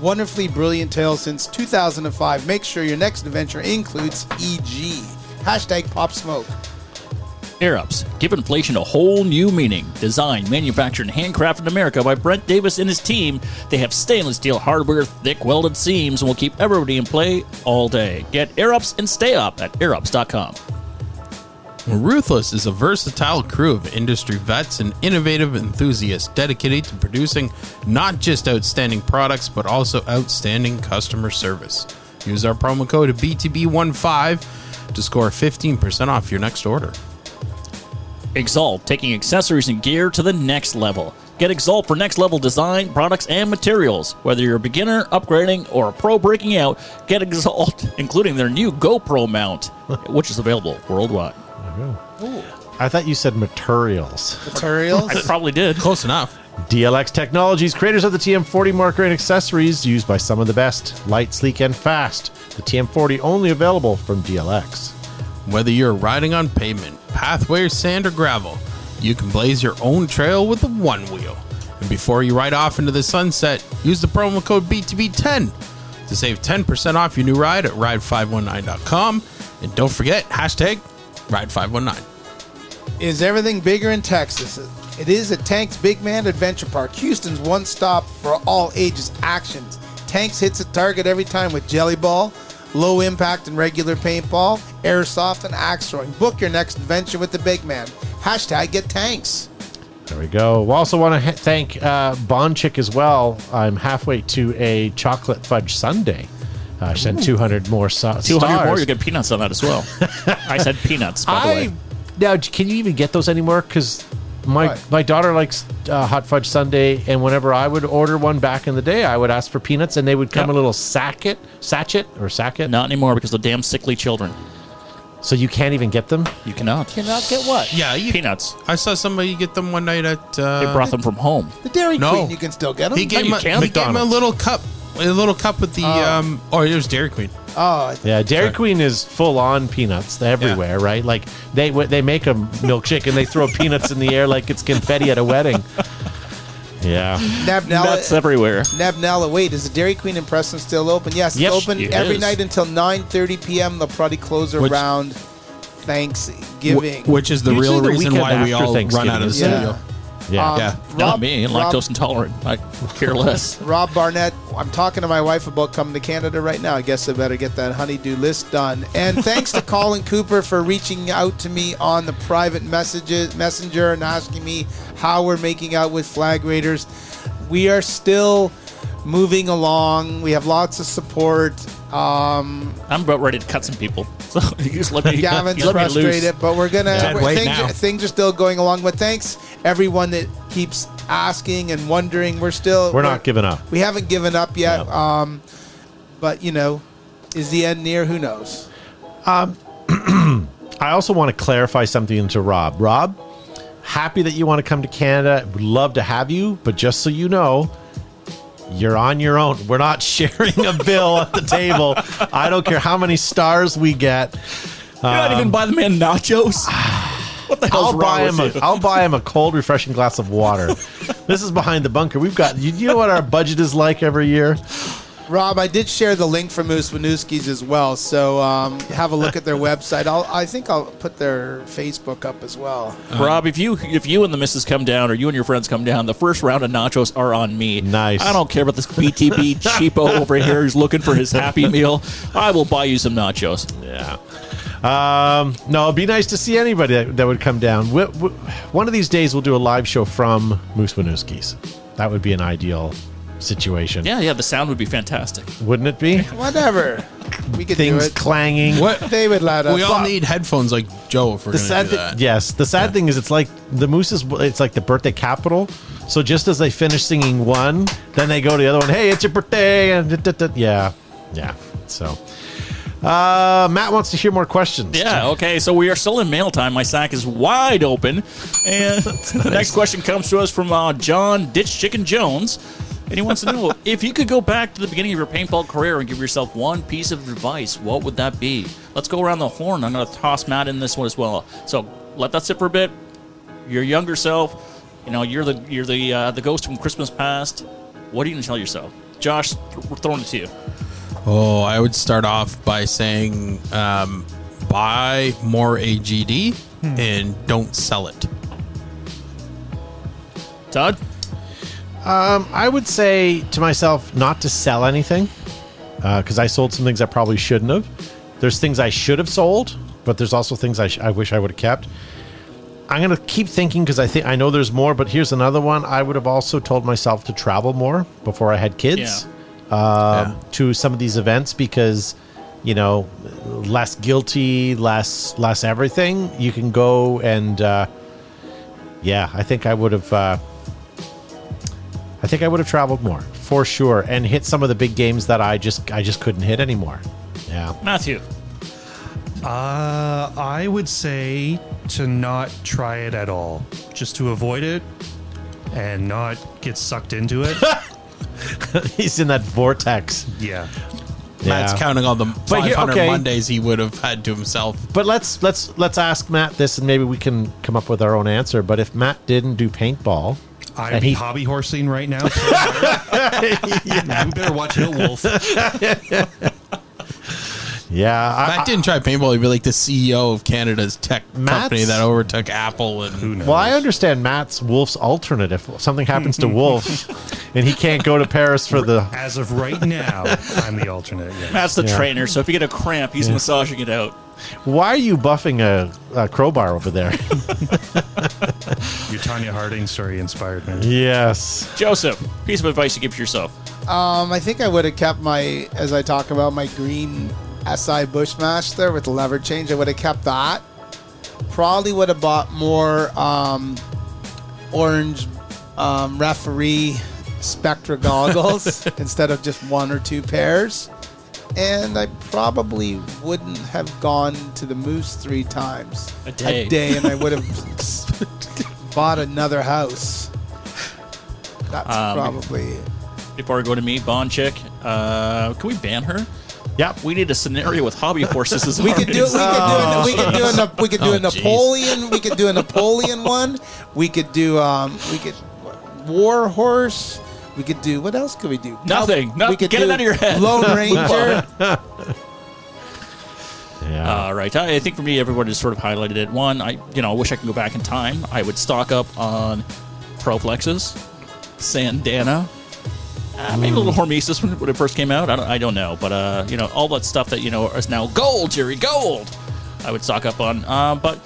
wonderfully brilliant tales since 2005. Make sure your next adventure includes EG. Hashtag Pop Smoke. Air Ups. Give inflation a whole new meaning. Designed, manufactured, and handcrafted in America by Brent Davis and his team. They have stainless steel hardware, thick welded seams, and will keep everybody in play all day. Get Air Ups and stay up at airups.com. Ruthless is a versatile crew of industry vets and innovative enthusiasts dedicated to producing not just outstanding products, but also outstanding customer service. Use our promo code BTB15 to score 15% off your next order. Exalt, taking accessories and gear to the next level. Get Exalt for next level design, products, and materials. Whether you're a beginner, upgrading, or a pro breaking out, get Exalt, including their new GoPro mount, which is available worldwide. I thought you said materials. Materials. I probably did. Close enough. DLX Technologies, creators of the TM40 marker and accessories used by some of the best. Light, sleek, and fast. The TM40 only available from DLX. Whether you're riding on pavement, pathway, sand, or gravel, you can blaze your own trail with the one wheel. And before you ride off into the sunset, use the promo code BTB10 to save 10% off your new ride at ride519.com. And don't forget, hashtag ride519. Is everything bigger in Texas? It is at Tanks Big Man Adventure Park, Houston's one stop for all ages actions. Tanks hits a target every time with Jelly Ball, low impact and regular paintball, airsoft, and axe throwing. Book your next adventure with the Big Man. Hashtag get tanks. There we go. We also want to ha- thank uh, Bond Chick as well. I'm halfway to a chocolate fudge sundae. Uh, I sent 200 more so- 200 stars. more, you get peanuts on that as well. I said peanuts, by the I way. now can you even get those anymore? Because my What? my daughter likes uh, hot fudge sundae, and whenever I would order one back in the day, I would ask for peanuts, and they would come Yep. a little sacket, sachet or sacket. Not anymore because of damn sickly children. So you can't even get them. You cannot. Cannot get what? Yeah, you, Peanuts. I saw somebody get them one night at. They Uh, brought them from home. The Dairy No. Queen, you can still get them. he gave, you him a, can. he gave him a McDonald's. little cup. A little cup with the. um. Oh, it was Dairy Queen. oh, Yeah, Dairy Sorry. Queen is full on peanuts everywhere, right? Like they w- they make a milkshake and they throw peanuts in the air like it's confetti at a wedding. Yeah, Nabnella. Nuts everywhere. Nabnella, wait, is the Dairy Queen in Preston still open? Yes, Yep, it's open it every is. night until 9.30 p.m. They'll probably close Which- around Thanksgiving. Wh- which is the Usually real the reason weekend why we after all run Thanksgiving out of the is- Yeah. studio. Yeah. Um, Yeah. Not Rob- me, Rob- lactose intolerant. I care less. Rob Barnett, I'm talking to my wife about coming to Canada right now. I guess I better get that honeydew list done. And thanks to Colin Cooper for reaching out to me on the private messages messenger and asking me how we're making out with flag raiders. We are still moving along. We have lots of support. Um, I'm about ready to cut some people. So you just let me, Gavin's you let me loose. frustrated, but we're gonna Dead we're- things, are, things are still going along. But thanks everyone that keeps asking and wondering. We're still We're not giving up. We haven't given up yet. No. Um, but you know, is the end near? Who knows? Um, I also want to clarify something to Rob. Rob, happy that you want to come to Canada. Would love to have you, but just so you know, you're on your own. We're not sharing a bill at the table. I don't care how many stars we get. You're not even um, buy the man nachos. What the hell's I'll buy him. with A? I'll buy him a cold, refreshing glass of water. this is behind the bunker. We've got. You, you know what our budget is like every year. Rob, I did share the link for Moose Winooski's as well, so um, have a look at their website. I'll, I think I'll put their Facebook up as well. Rob, if you if you and the missus come down, or you and your friends come down, the first round of nachos are on me. Nice. I don't care about this BTB cheapo over here who's looking for his happy meal. I will buy you some nachos. Yeah. Um, no, it'd be nice to see anybody that, that would come down. we we one of these days, we'll do a live show from Moose Winooski's. That would be an ideal situation. Yeah, yeah, the sound would be fantastic. Wouldn't it be? Whatever. We could Things do it. clanging. What? They would let us. We all need headphones like Joe if we're The going to sad do thing, that. yes. The sad thing is, it's like the moose is. It's like the birthday capital. So just as they finish singing one, then they go to the other one. Hey, it's your birthday, and da, da, da. yeah, yeah. So, uh, Matt wants to hear more questions. Yeah, okay, so we are still in mail time. My sack is wide open. And the next question comes to us from uh, John Ditch Chicken Jones. And he wants to know if you could go back to the beginning of your paintball career and give yourself one piece of advice, what would that be? Let's go around the horn. I'm going to toss Matt in this one as well. So let that sit for a bit. Your younger self, you know, you're the you're the uh, the ghost from Christmas past. What are you going to tell yourself? Josh, we're throwing it to you. Oh, I would start off by saying um, buy more AGD and don't sell it. Todd? Um, I would say to myself not to sell anything because I sold some things I probably shouldn't have. There's things I should have sold, but there's also things I, sh- I wish I would have kept. I'm gonna keep thinking because I think I know there's more, but here's another one. I would have also told myself to travel more before I had kids um, to some of these events because you know less guilty, less less everything. You can go and uh, yeah, I think I would have. I think I would have traveled more for sure and hit some of the big games that I just I just couldn't hit anymore. Yeah. Matthew. Uh, I would say to not try it at all, just to avoid it and not get sucked into it. He's in that vortex. yeah. Matt's Yeah. counting on the But here- 500 okay. Mondays he would have had to himself. But let's let's let's ask Matt this and maybe we can come up with our own answer. But if Matt didn't do paintball, I'd And he- hobby horsing right now. You better watch out, Wolf. yeah, I, Matt didn't try paintball. He'd be like the CEO of Canada's tech Matt's- company that overtook Apple. And Who knows? well, I understand Matt's Wolf's alternate. If something happens to Wolf and he can't go to Paris for the As of right now, I'm the alternate. Yeah. Matt's the Yeah. trainer, so if you get a cramp, he's massaging it out. Why are you buffing a, a crowbar over there? Your Tonya Harding story inspired me. yes. Joseph, piece of advice you give to yourself. Um, I think I would have kept my, as I talk about my green SI Bushmaster with the lever change. I would have kept that. Probably would have bought more um, orange um, referee Spectra goggles instead of just one or two pairs. And I probably wouldn't have gone to the Moose three times A day. a day, and I would have bought another house. That's Um, probably it. Before I go to me, Bond chick, uh, can we ban her? Yep. We need a scenario with hobby horses as We could do. We could do. A, we could do a. We could do Oh, a jeez. Napoleon. We could do a Napoleon one. We could do. Um. We could. War horse. We could do. What else could we do? Nothing. No, we could get it out of your head. Lone Ranger. Yeah. Uh, right. I I think for me, everyone has sort of highlighted it. One, I you know, I wish I could go back in time. I would stock up on Proflexes, Sandana, uh, maybe a little Hormesis when, when it first came out. I don't, I don't know, but uh, you know, all that stuff that you know is now gold, Jerry, gold. I would stock up on. Uh, but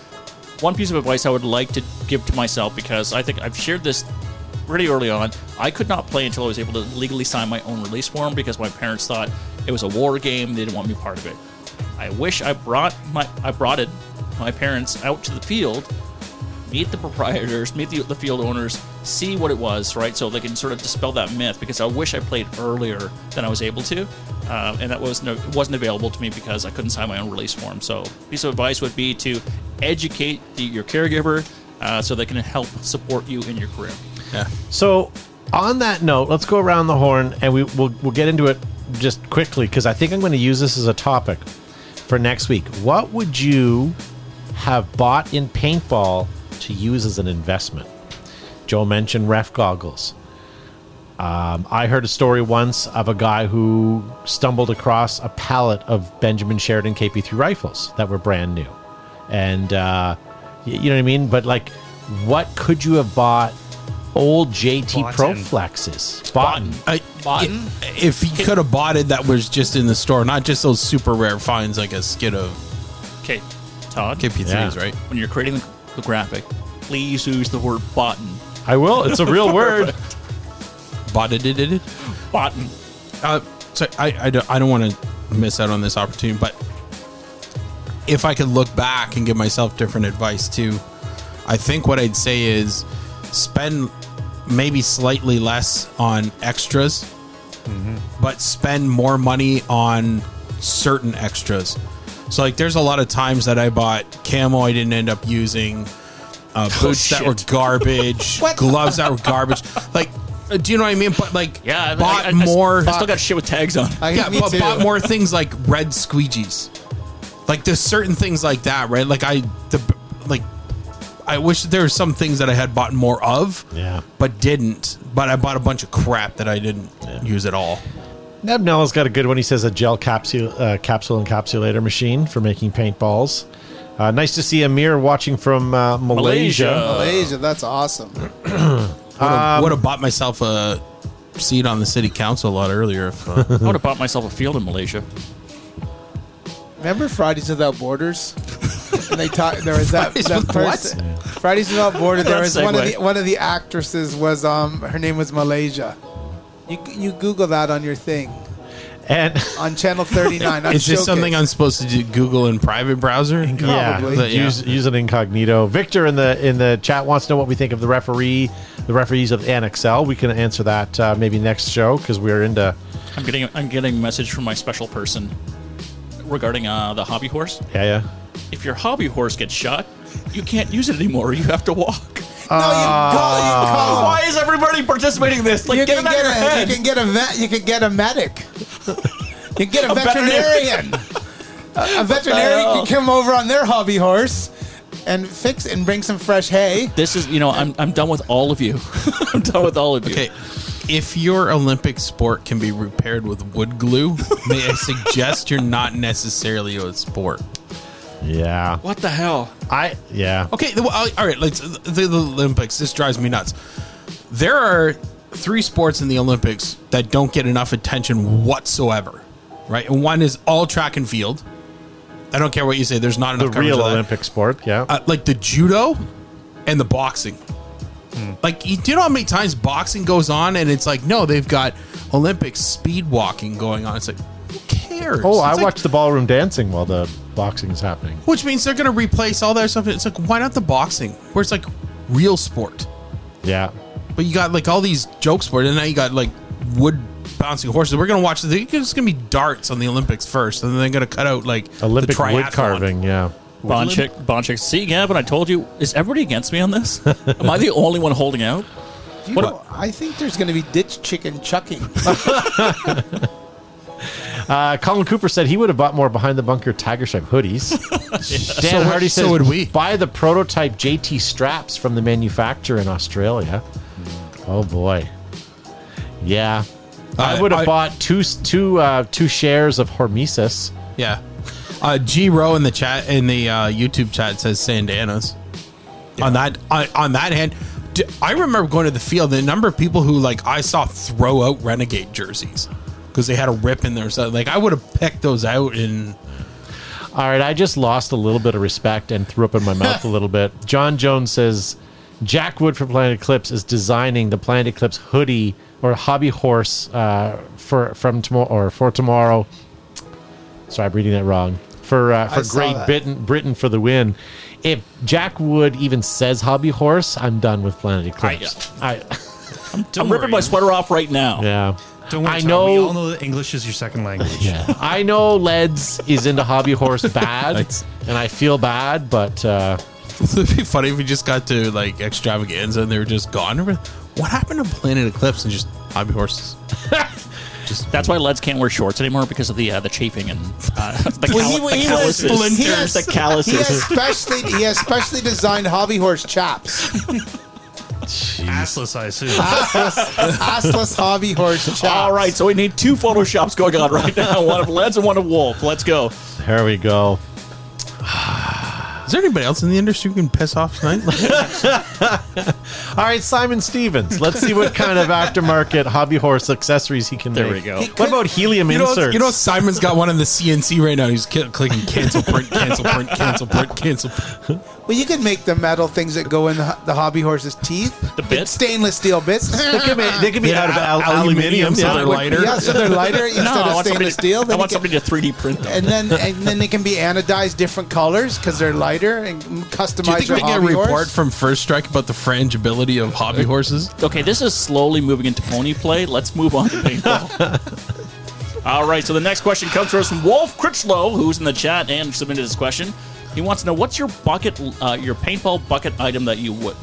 one piece of advice I would like to give to myself because I think I've shared this pretty early on. I could not play until I was able to legally sign my own release form because my parents thought it was a war game. They didn't want me part of it. I wish I brought my I brought it my parents out to the field, meet the proprietors, meet the, the field owners, see what it was, right? So they can sort of dispel that myth. Because I wish I played earlier than I was able to, uh, and that was no, wasn't available to me because I couldn't sign my own release form. So piece of advice would be to educate the, your caregiver uh, so they can help support you in your career. Yeah. So, on that note, let's go around the horn and we, we'll, we'll get into it just quickly because I think I'm going to use this as a topic for next week. What would you have bought in paintball to use as an investment? Joe mentioned ref goggles. Um, I heard a story once of a guy who stumbled across a pallet of Benjamin Sheridan KP3 rifles that were brand new. And, uh, you know what I mean? But, like, what could you have bought old JT Boughten. Pro Flexes? Boughten. I, Boughten? if he could have bought it, that was just in the store, not just those super rare finds like a skid of Okay, Todd, KP3s, Yeah. right? when you're creating the, the graphic, please use the word button. I will. It's a real word. botted it. it. Bottom. Uh, so I, I don't, I don't want to miss out on this opportunity, but if I could look back and give myself different advice too, I think what I'd say is spend maybe slightly less on extras, but spend more money on certain extras. So like, there's a lot of times that I bought camo I didn't end up using, uh, boots that were garbage, gloves that were garbage. Like, uh, do you know what I mean? But like, Yeah, bought I, I, more. I still got shit with tags on. I, Yeah, but too. bought more things like red squeegees. Like there's certain things like that, right? Like I the like I wish there were some things that I had bought more of, Yeah. but didn't. But I bought a bunch of crap that I didn't use at all. Neb Nella's got a good one. He says a gel capsule uh, capsule encapsulator machine for making paintballs. Uh, nice to see Amir watching from uh, Malaysia. Malaysia. Malaysia, that's awesome. Would have, would have bought myself a seat on the city council a lot earlier. If, uh, I would have bought myself a field in Malaysia. Remember Fridays Without Borders? and they talk. There was that, Fridays that with person. Fridays Without Borders. There That was one of segue. the one of the actresses was um her name was Malaysia. You you Google that on your thing And on channel thirty nine. is this something I'm supposed to do, Google in private browser? yeah, Probably. Yeah. use use it incognito. Victor in the in the chat wants to know what we think of the referee, the referees of NXL. We can answer that uh, maybe next show because we're into I'm getting I'm getting a message from my special person regarding uh, the hobby horse. yeah yeah. If your hobby horse gets shot, you can't use it anymore. You have to walk. No, you ah. call, you call Why is everybody participating in this? Like, you get can it out of get your a, head. you can get a vet. You can get a medic. You can get a, A veterinarian. a, a veterinarian can come over on their hobby horse and fix and bring some fresh hay. This is, you know, I'm, I'm done with all of you. I'm done with all of you. Okay. If your Olympic sport can be repaired with wood glue, may I suggest you're not necessarily a sport. Yeah, What the hell? I yeah. Okay, well, all right. Let's the, the Olympics. This drives me nuts. There are three sports in the Olympics that don't get enough attention whatsoever, right? And one is all track and field. I don't care what you say. There's not enough coverage real. Olympic sport, yeah. Uh, like the judo and the boxing. Like, do you know how many times boxing goes on and it's like, no, they've got Olympic speed walking going on. It's like, who cares? oh, I It's like- watched the ballroom dancing while the boxing is happening. Which means they're going to replace all that stuff. It's like, why not the boxing, where it's like real sport? Yeah, But you got like all these joke sports, and now you got like wood bouncing horses. We're going to watch the. It's going to be darts on the Olympics first, and then they're going to cut out like Olympic the wood triathlon. carving. Yeah, Bonchik, Bonchik. See, Gavin, I told you. Is everybody against me on this? Am I the only one holding out? Do you know, I think there's going to be ditch chicken chucking. Uh, Colin Cooper said he would have bought more behind the bunker tiger stripe hoodies. Dan So Hardy so says would we. buy the prototype JT straps from the manufacturer in Australia. Oh boy, yeah. I Uh, would have I- bought two two uh, two shares of Hormesis. Yeah. Uh, G Row in the chat in the uh, YouTube chat says Sandanas. On that on, on that hand, I remember going to the field. The number of people who like I saw throw out Renegade jerseys because they had a rip in there. So like I would have picked those out and All right, I just lost a little bit of respect and threw up in my mouth a little bit. John Jones says Jack Wood from Planet Eclipse is designing the Planet Eclipse hoodie or hobby horse uh, for from tomorrow or for tomorrow. Sorry, I'm reading that wrong. For uh, for saw Great. Britain, Britain for the win. If Jack Wood even says hobby horse, I'm done with Planet Eclipse. I, I'm ripping my sweater off right now. yeah. Don't worry, I Tom, know- We all know that English is your second language. Yeah, I know Ledz is into hobby horse bad, Nice. and I feel bad, but uh, it'd be funny if we just got to like extravaganza and they were just gone. What happened to Planet Eclipse and just hobby horses? That's why Ledz can't wear shorts anymore because of the uh, the chafing and uh, the, Well, he- call- the he was- calluses. he has- the He calluses. has specially he has specially designed hobby horse chaps. Assless, I assume. Assless hobby horse chaps. All right, so we need two photoshops going on right now. One of Ledz and one of Wolf. Let's go. there we go. Is there anybody else in the industry who can piss off tonight? All right, Simon Stevens. Let's see what kind of aftermarket hobby horse accessories he can There make. we go. What about helium You know, inserts? you know, Simon's got one in the CNC right now. He's ki- clicking cancel print, cancel print, cancel print, cancel. print. Well, you can make the metal things that go in the, the hobby horse's teeth. The bits? stainless steel bits. They could be, they could be Yeah, out of al- al- aluminium. aluminium, so they're lighter. yeah, so they're lighter instead No, of want somebody, stainless steel. I Then you want can- somebody to 3D print them. and then and then they can be anodized different colors because they're lighter and customized. Do you customize think your we get a report horse. from First Strike about the frangibility of hobby uh, horses? Okay, this is slowly moving into pony play. Let's move on to paintball. All right, so the next question comes to us from Wolf Critchlow, who's in the chat and submitted this question. He wants to know what's your bucket, uh, your paintball bucket item that you would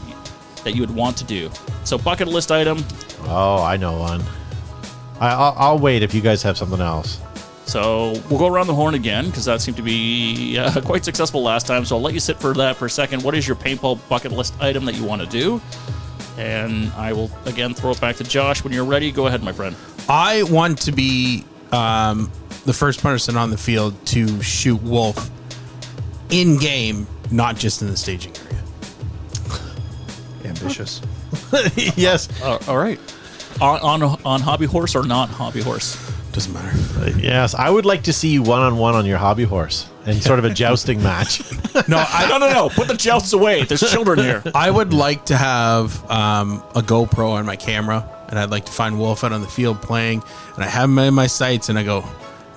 that you would want to do. So bucket list item. Oh, I know one. I, I'll, I'll wait if you guys have something else. So we'll go around the horn again because that seemed to be uh, quite successful last time. So I'll let you sit for that for a second. What is your paintball bucket list item that you want to do? And I will again throw it back to Josh when you're ready. Go ahead, my friend. I want to be um, the first person on the field to shoot wolf in game, not just in the staging area. Ambitious. yes. Uh, all right. On, on on hobby horse or not hobby horse? Doesn't matter. Yes. I would like to see you one on one on your hobby horse in sort of a jousting match. No, I No, no, no. Put the jousts away. There's children here. I would like to have um, a GoPro on my camera, and I'd like to find Wolf out on the field playing, and I have him in my sights, and I go,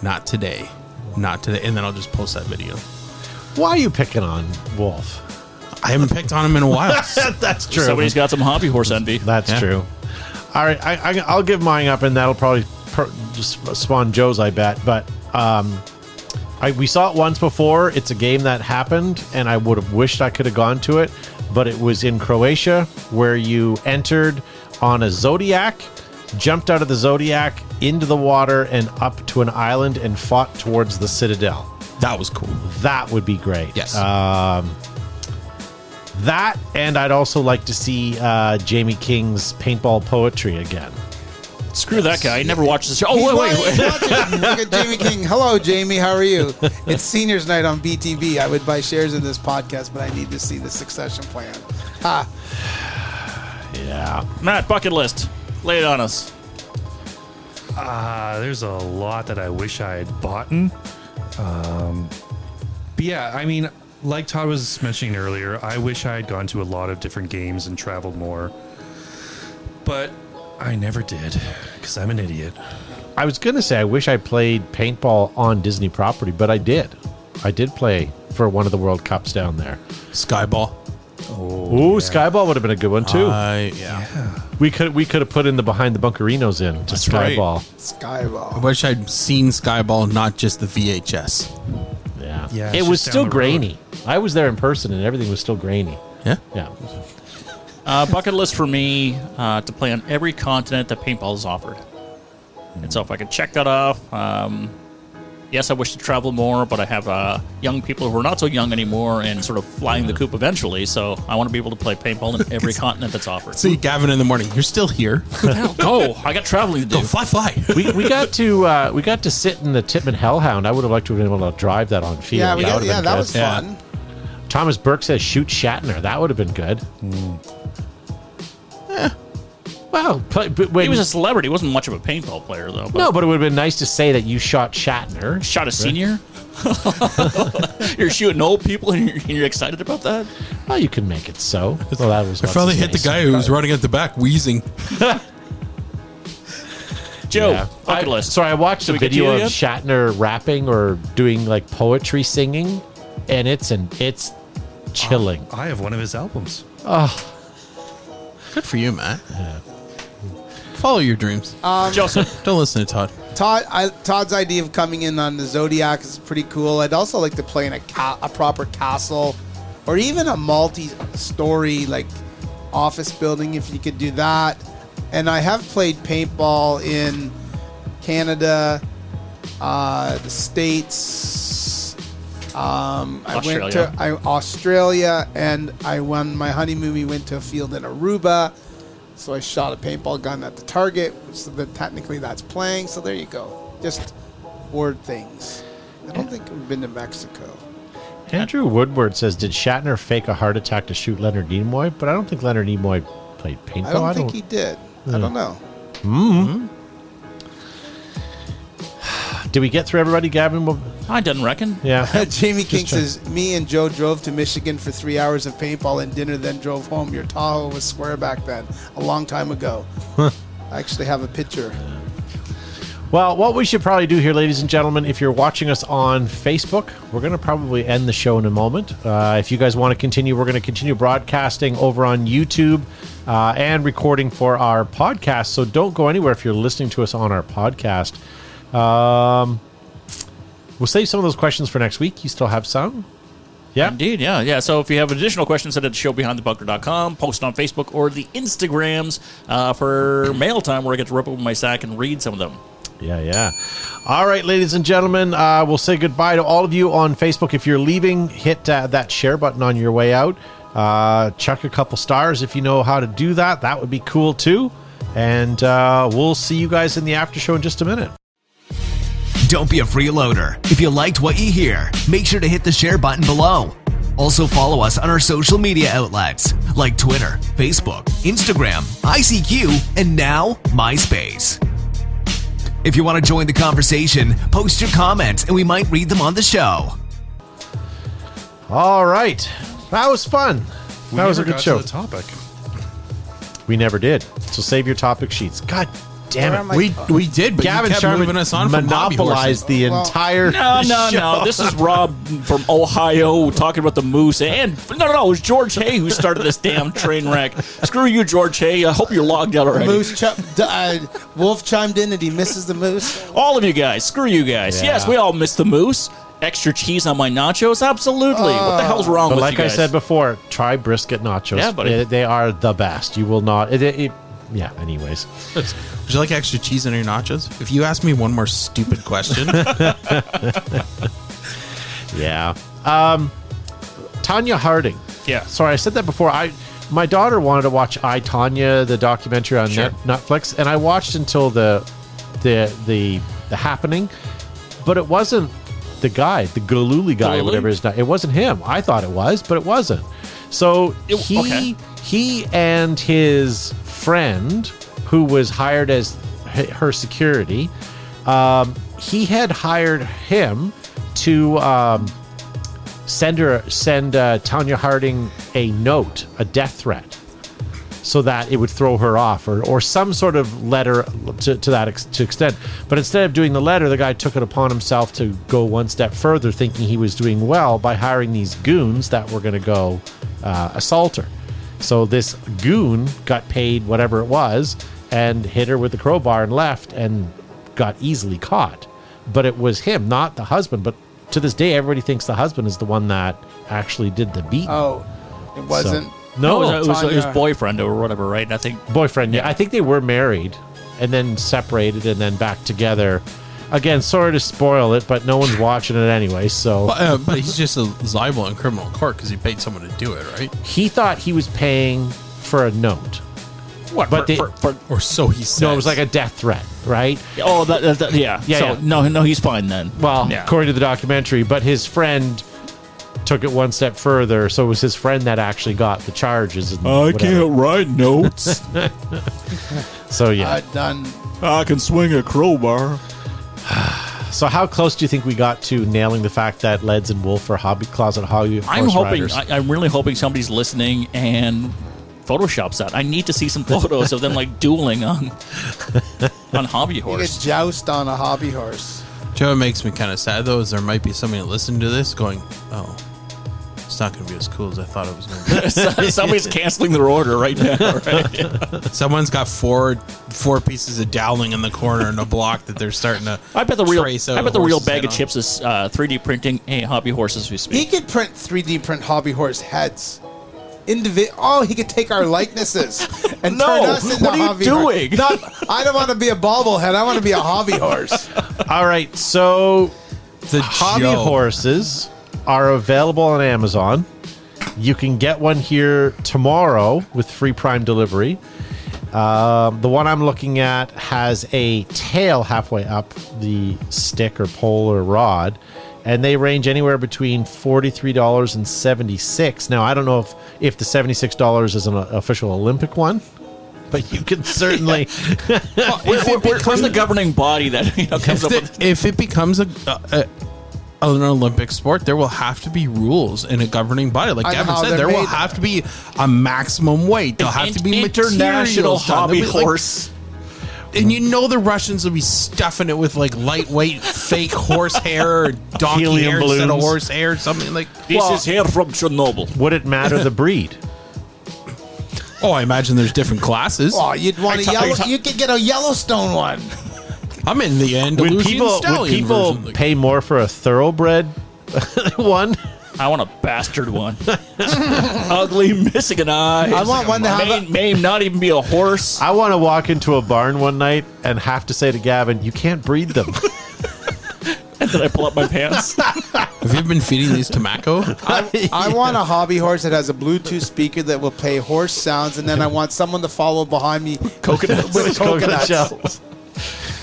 not today, not today, and then I'll just post that video. Why are you picking on Wolf? I haven't picked on him in a while. That's true. Somebody's got some hobby horse envy. That's Yeah. true. All right, I, I, I'll give mine up, and that'll probably per, just spawn Joe's, I bet. But um, I, we saw it once before. It's a game that happened, and I would have wished I could have gone to it. But it was in Croatia, where you entered on a Zodiac, jumped out of the Zodiac into the water, and up to an island, and fought towards the Citadel. That was cool. That would be great. Yes. Um, that, and I'd also like to see uh, Jamie King's paintball poetry again. Screw that guy. He never watches the show. Oh, wait, wait, wait. He's watching. Look at Jamie King. Hello, Jamie. How are you? It's seniors night on BTV. I would buy shares in this podcast, but I need to see the succession plan. Ha. Yeah. Matt, bucket list. Lay it on us. Uh, there's a lot that I wish I had bought. Um, but yeah, I mean, like Todd was mentioning earlier, I wish I had gone to a lot of different games and traveled more. But I never did because I'm an idiot. I was going to say, I wish I played paintball on Disney property, but I did. I did play for one of the World Cups down there. Skyball. Ooh, Skyball would have been a good one too. I yeah. we could we could have put in the behind the bunkerinos in to That's right. Skyball. I Skyball. wish I'd seen Skyball, not just the VHS. Yeah, Yeah, It was just still down the road. grainy. I was there in person, and everything was still grainy. Yeah. Yeah. Uh, bucket list for me uh, to play on every continent that paintball is offered. And so if I could check that off, um, yes, I wish to travel more, but I have uh, young people who are not so young anymore and sort of flying the coop eventually. So I want to be able to play paintball in every continent that's offered. See Gavin in the morning. You're still here. Go! I got traveling to do. Go fly, fly. we, we got to uh, we got to sit in the Tippmann Hellhound. I would have liked to have been able to drive that on field. Yeah, we that got, yeah, that good. was Yeah. fun. Thomas Burke says shoot Shatner. That would have been good. Well, but, but when, He was a celebrity. He wasn't much of a paintball player, though. But no, but it would have been nice to say that you shot Shatner. Shot a senior? you're shooting old people and you're, and you're excited about that? Well, you can make it so. Well, that was I finally probably his hit the guy who was running at the back wheezing. Joe, Yeah. bucket I, list. So I watched Did a we get to video of yet? Shatner rapping or doing like poetry singing, and it's an it's chilling. I have one of his albums. Oh, Good for you, Matt. Follow your dreams. Joseph. Don't listen to Todd. Todd, I, Todd's idea of coming in on the Zodiac is pretty cool. I'd also like to play in a, ca- a proper castle, or even a multi-story like office building if you could do that. And I have played paintball in Canada, uh, the states. Um, I went to I, Australia, and I won my honeymoon. We went to a field in Aruba. So I shot a paintball gun at the target, so that technically that's playing. So there you go. Just board things. I don't think we've been to Mexico. Andrew Woodward says, "Did Shatner fake a heart attack to shoot Leonard Nimoy?" But I don't think Leonard Nimoy played paintball. I don't think he did. I don't know. Hmm. Did we get through everybody, Gavin? Well, I didn't reckon. Yeah. Jamie King trying- says, "Me and Joe drove to Michigan for three hours of paintball and dinner, then drove home. Your Tahoe was square back then, a long time ago. I actually have a picture. Well, what we should probably do here, ladies and gentlemen, if you're watching us on Facebook, we're going to probably end the show in a moment. Uh, if you guys want to continue, we're going to continue broadcasting over on YouTube uh, and recording for our podcast. So don't go anywhere if you're listening to us on our podcast. Um, we'll save some of those questions for next week. You still have some? Yeah. Indeed, yeah, yeah. So if you have additional questions, send it to showbehindthebunker.com, post on Facebook or the Instagrams uh, for mail time where I get to rip open my sack and read some of them. Yeah, yeah. All right, ladies and gentlemen, uh, we'll say goodbye to all of you on Facebook. If you're leaving, hit uh, that share button on your way out. Uh, chuck a couple stars if you know how to do that. That would be cool too. And uh, we'll see you guys in the after show in just a minute. Don't be a freeloader. If you liked what you hear, make sure to hit the share button below. Also, follow us on our social media outlets like Twitter, Facebook, Instagram, ICQ, and now MySpace. If you want to join the conversation, post your comments and we might read them on the show. All right. That was fun. We that was a never good got show. To the topic. We never did. So save your topic sheets. God damn it. We we did, but Gavin you kept Sharman moving us on from hobby horses. monopolized the Well- entire No, no, show. no. This is Rob from Ohio talking about the moose. And no, no, no. It was George Hay who started this damn train wreck. Screw you, George Hay. I hope you're logged out already. Moose, ch- uh, Wolf chimed in and he misses the moose. All of you guys. Screw you guys. Yeah. Yes, we all miss the moose. Extra cheese on my nachos? Absolutely. what the hell's wrong But with like you I said before, try brisket nachos. Yeah, buddy. They, they are the best. You will not. It, it, it- yeah. Anyways, Would you like extra cheese on your nachos? If you ask me one more stupid question, yeah. Um, Tonya Harding. Yeah. Sorry, I said that before. I my daughter wanted to watch I Tonya, the documentary on Sure. Net, Netflix, and I watched until the the the the happening, but it wasn't the guy, the Gillooly guy, whatever his name. It wasn't him. I thought it was, but it wasn't. So It- he okay. he and his friend, who was hired as her security, um, he had hired him to um, send her send uh, Tonya Harding a note, a death threat, so that it would throw her off, or or some sort of letter to, to that ex- to extent. But instead of doing the letter, the guy took it upon himself to go one step further, thinking he was doing well by hiring these goons that were going to go uh, assault her. So this goon got paid whatever it was and hit her with the crowbar and left and got easily caught. But it was him, not the husband. But to this day, everybody thinks the husband is the one that actually did the beating. Oh, it wasn't. no, it was, it was his Tonya. boyfriend or whatever, right? I think. boyfriend. Yeah, I think they were married and then separated and then back together. Again, sorry to spoil it, but no one's watching it anyway. So but, uh, but he's just a, liable in criminal court because he paid someone to do it, right? he thought he was paying for a note. What? But for, they- for, for- Or so he said. No, it was like a death threat, right? oh, that, that, that- yeah. Yeah, So yeah. no, no, he's fine then. Well, yeah. according to the documentary, but his friend took it one step further. So it was his friend that actually got the charges. And whatever. write notes. So yeah. Uh, done. I can swing a crowbar. so how close do you think we got to nailing the fact that Ledz and Wolf are hobby closet hobby? I'm hoping. riders? I, I'm really hoping somebody's listening and photoshops that. I need to see some photos of them like dueling on on hobby You horse. get joust on a hobby horse. Joe, it makes me kind of sad though, is there might be somebody listening to this going, "Oh, it's not going to be as cool as I thought it was going to be." Somebody's canceling their order right now. Right? Someone's got four four pieces of dowling in the corner in a block that they're starting to. I bet the real. trace out I bet the real bag of on. chips is uh, 3D printing a hobby horse as we speak. He could print 3D print hobby horse heads. Indivi- oh, he could take our likenesses and No, turn us into what are you hobby horse- doing? Not, I don't want to be a bobblehead. I want to be a hobby horse. All right, so The hobby Joe. horses are available on Amazon. You can get one here tomorrow with free Prime delivery. Um, the one I'm looking at has a tail halfway up the stick or pole or rod, and they range anywhere between forty-three dollars and seventy-six. Now I don't know if if the seventy-six dollars is an official Olympic one, but you can certainly. Where- where's the governing body that you know comes If, up with? if it becomes a, a an Olympic sport, there will have to be rules in a governing body. Like I Gavin how said, they're there will made. have to be a maximum weight. There'll have to be international hobby There'll like, horse. and you know the Russians will be stuffing it with like lightweight fake horse hair or donkey Helium hair instead of horse hair, something like. this is hair from Chernobyl. Would it matter the breed? Oh, I imagine there's different classes. Oh, you'd want a yellow. ta- You could get a Yellowstone one. I'm in the Would Andalusian people would stallion people version. Pay more for a thoroughbred one? I want a bastard one. Ugly, missing an eye. I want one that have may, a- may not even be a horse. I want to walk into a barn one night and have to say to Gavin, "You can't breed them." and then I pull up my pants. have you been feeding these tobacco? I want a hobby horse that has a Bluetooth speaker that will play horse sounds, and then I want someone to follow behind me Coconuts. with Coconut coconuts. shells.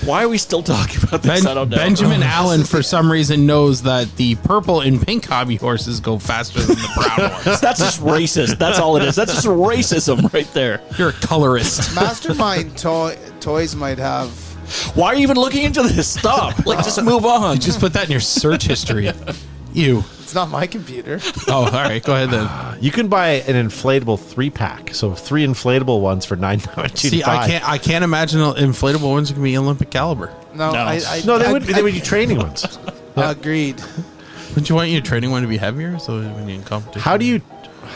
Why are we still talking about this? Ben- I don't know. Benjamin Allen, for some reason, knows that the purple and pink hobby horses go faster than the brown ones. That's just racist. That's all it is. That's just racism right there. You're a colorist. Mastermind toy, toys might have. Why are you even looking into this? Stop. Like, just move on. Just put that in your search history. You. It's not my computer. Oh, all right. Go ahead then. You can buy an inflatable three pack, so three inflatable ones for nine ninety See, I can't. I can't imagine inflatable ones can be Olympic caliber. No, No. I, I, No, they I- would. They would be training ones. Agreed. Wouldn't you want your training one to be heavier so when you're in competition? How do you?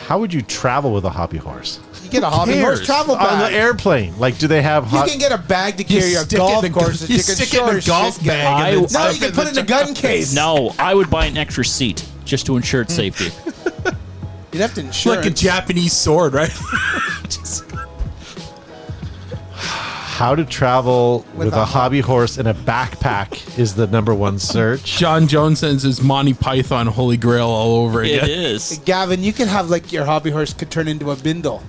How would you travel with a hobby horse You get a hobby cares? horse travel on the bag. airplane? Like, do they have You hot? can get a bag to You carry your stick it golf in a- courses. you You, can stick it in a golf bag and I- then No, stuff you can in put it in a gun case. No, I would buy an extra seat just to ensure its safety. You'd have to insure like a. Japanese sword, right? How to travel with, a a hobby horse in a backpack is the number one search. John Jones sends his Monty Python Holy Grail all over It again. is. Gavin, you can have like your hobby horse could turn into a bindle.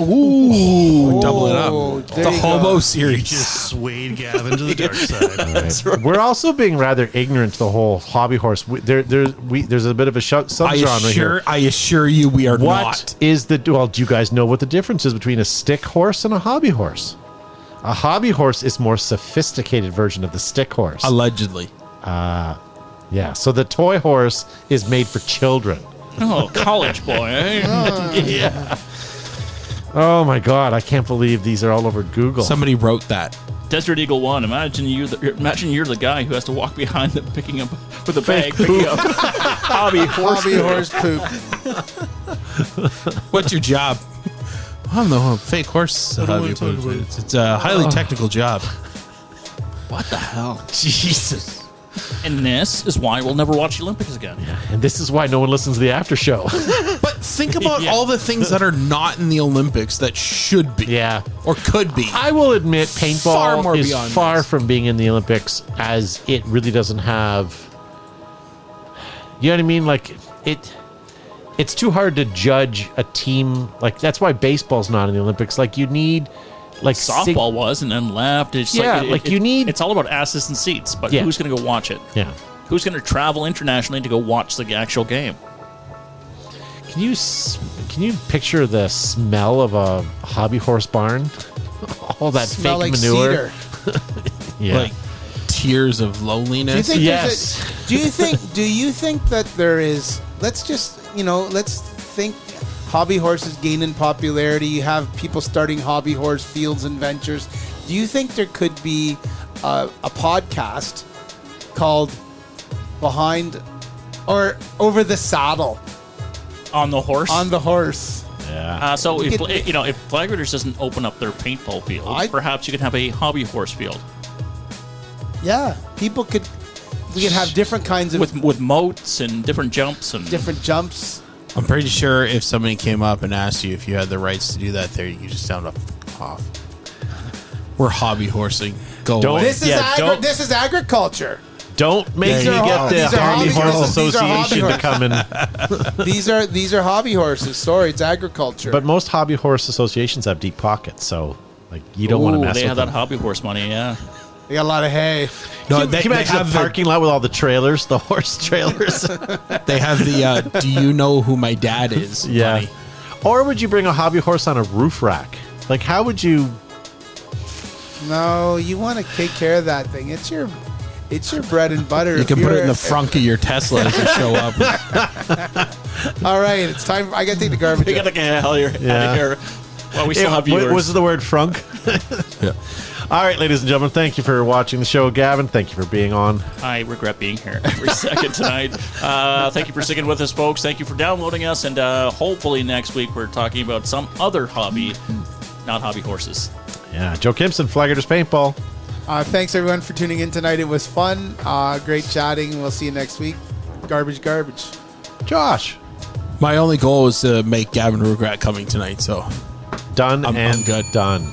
Ooh, double it Oh, up. there The you Hobo go. You series. just swayed Gavin to the dark side. Right. We're also being rather ignorant to the whole hobby horse. We, there, there, we, there's a bit of a sh- I subgenre assure, here. I assure you, we are not. What is the well? Do you guys know what the difference is between a stick horse and a hobby horse? A hobby horse is more sophisticated version of the stick horse. Allegedly, Uh yeah. So the toy horse is made for children. Oh, college boy. eh? yeah. Oh my god! I can't believe these are all over Google. somebody wrote that. Desert Eagle One. Imagine you. The, imagine you're the guy who has to walk behind them, picking up with a bag, picking up hobby horse. Hobby horse poop. What's your job? I'm the fake horse. I don't hobby wanna talk horse. about. It's, it's a highly oh. technical job. What the hell? Jesus. And this is why we'll never watch the Olympics again. And this is why no one listens to the after show. But think about Yeah. all the things that are not in the Olympics that should be, yeah. or could be. I will admit, paintball Far more is beyond far this. from being in the Olympics, as it really doesn't have. You know what I mean? Like it. It's too hard to judge a team. Like that's why baseball's not in the Olympics. Like you need, like sig- Softball was and then left. It's Yeah, like, it- like it- you need- It's all about asses and seats, but Yeah. who's going to go watch it? yeah. Who's going to travel internationally to go watch the actual game? Can you can you picture the smell of a hobby horse barn? All that Smell fake like manure. cedar. Yeah. Like tears of Do you loneliness. think? Yes. A, do you think? Do you think that there is? Let's just you know. Let's think. Hobby horses gaining popularity. You have people starting hobby horse fields and ventures. Do you think there could be a, a podcast called "Behind" or "Over the Saddle" On the horse? on the horse? yeah. Uh, so if Get- you know if Flag Raiders doesn't open up their paintball field, I- perhaps you could have a hobby horse field Yeah, people could. We could have different kinds of with with moats and different jumps and different jumps. I'm pretty sure if somebody came up and asked you if you had the rights to do that, there you could just sound off. off. We're hobby horsing. Go Don't- away. This is Yeah, agri- don't- this is agriculture. Don't make me get hobby- the these Hobby hobby Horse horses. Are hobby Association to come in. these are these are hobby horses. Sorry, it's agriculture. But most hobby horse associations have deep pockets, so like you don't want to mess they with have them. that hobby horse money. Yeah, they got a lot of hay. No, Can they, you they imagine have the the, parking lot with all the trailers, the horse trailers? they have the. Uh, do you know who my dad is? yeah. money. Or would you bring a hobby horse on a roof rack? Like, how would you? No, you want to take care of that thing. It's your It's your bread and butter. You can put it in the frunk of your Tesla as you show up. All right, it's time. I gotta take the garbage. We out. gotta get out of here. Yeah. of. Well, we still have What viewers. was the word frunk? Yeah. All right, ladies and gentlemen, thank you for watching the show. Gavin, thank you for being on. I regret being here every second tonight. Uh, thank you for sticking with us, folks. Thank you for downloading us, and uh, hopefully next week we're talking about some other hobby, not hobby horses. Yeah, Joe Kimson, Flaggers Paintball. Uh, thanks everyone for tuning in tonight. It was fun. Uh, great chatting. We'll see you next week. Garbage, garbage. Josh, My only goal was to make Gavin regret coming tonight. So, done I'm- and I'm good. done.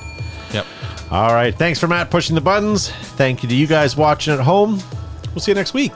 All right, thanks for Matt pushing the buttons. Thank you to you guys watching at home. We'll see you next week.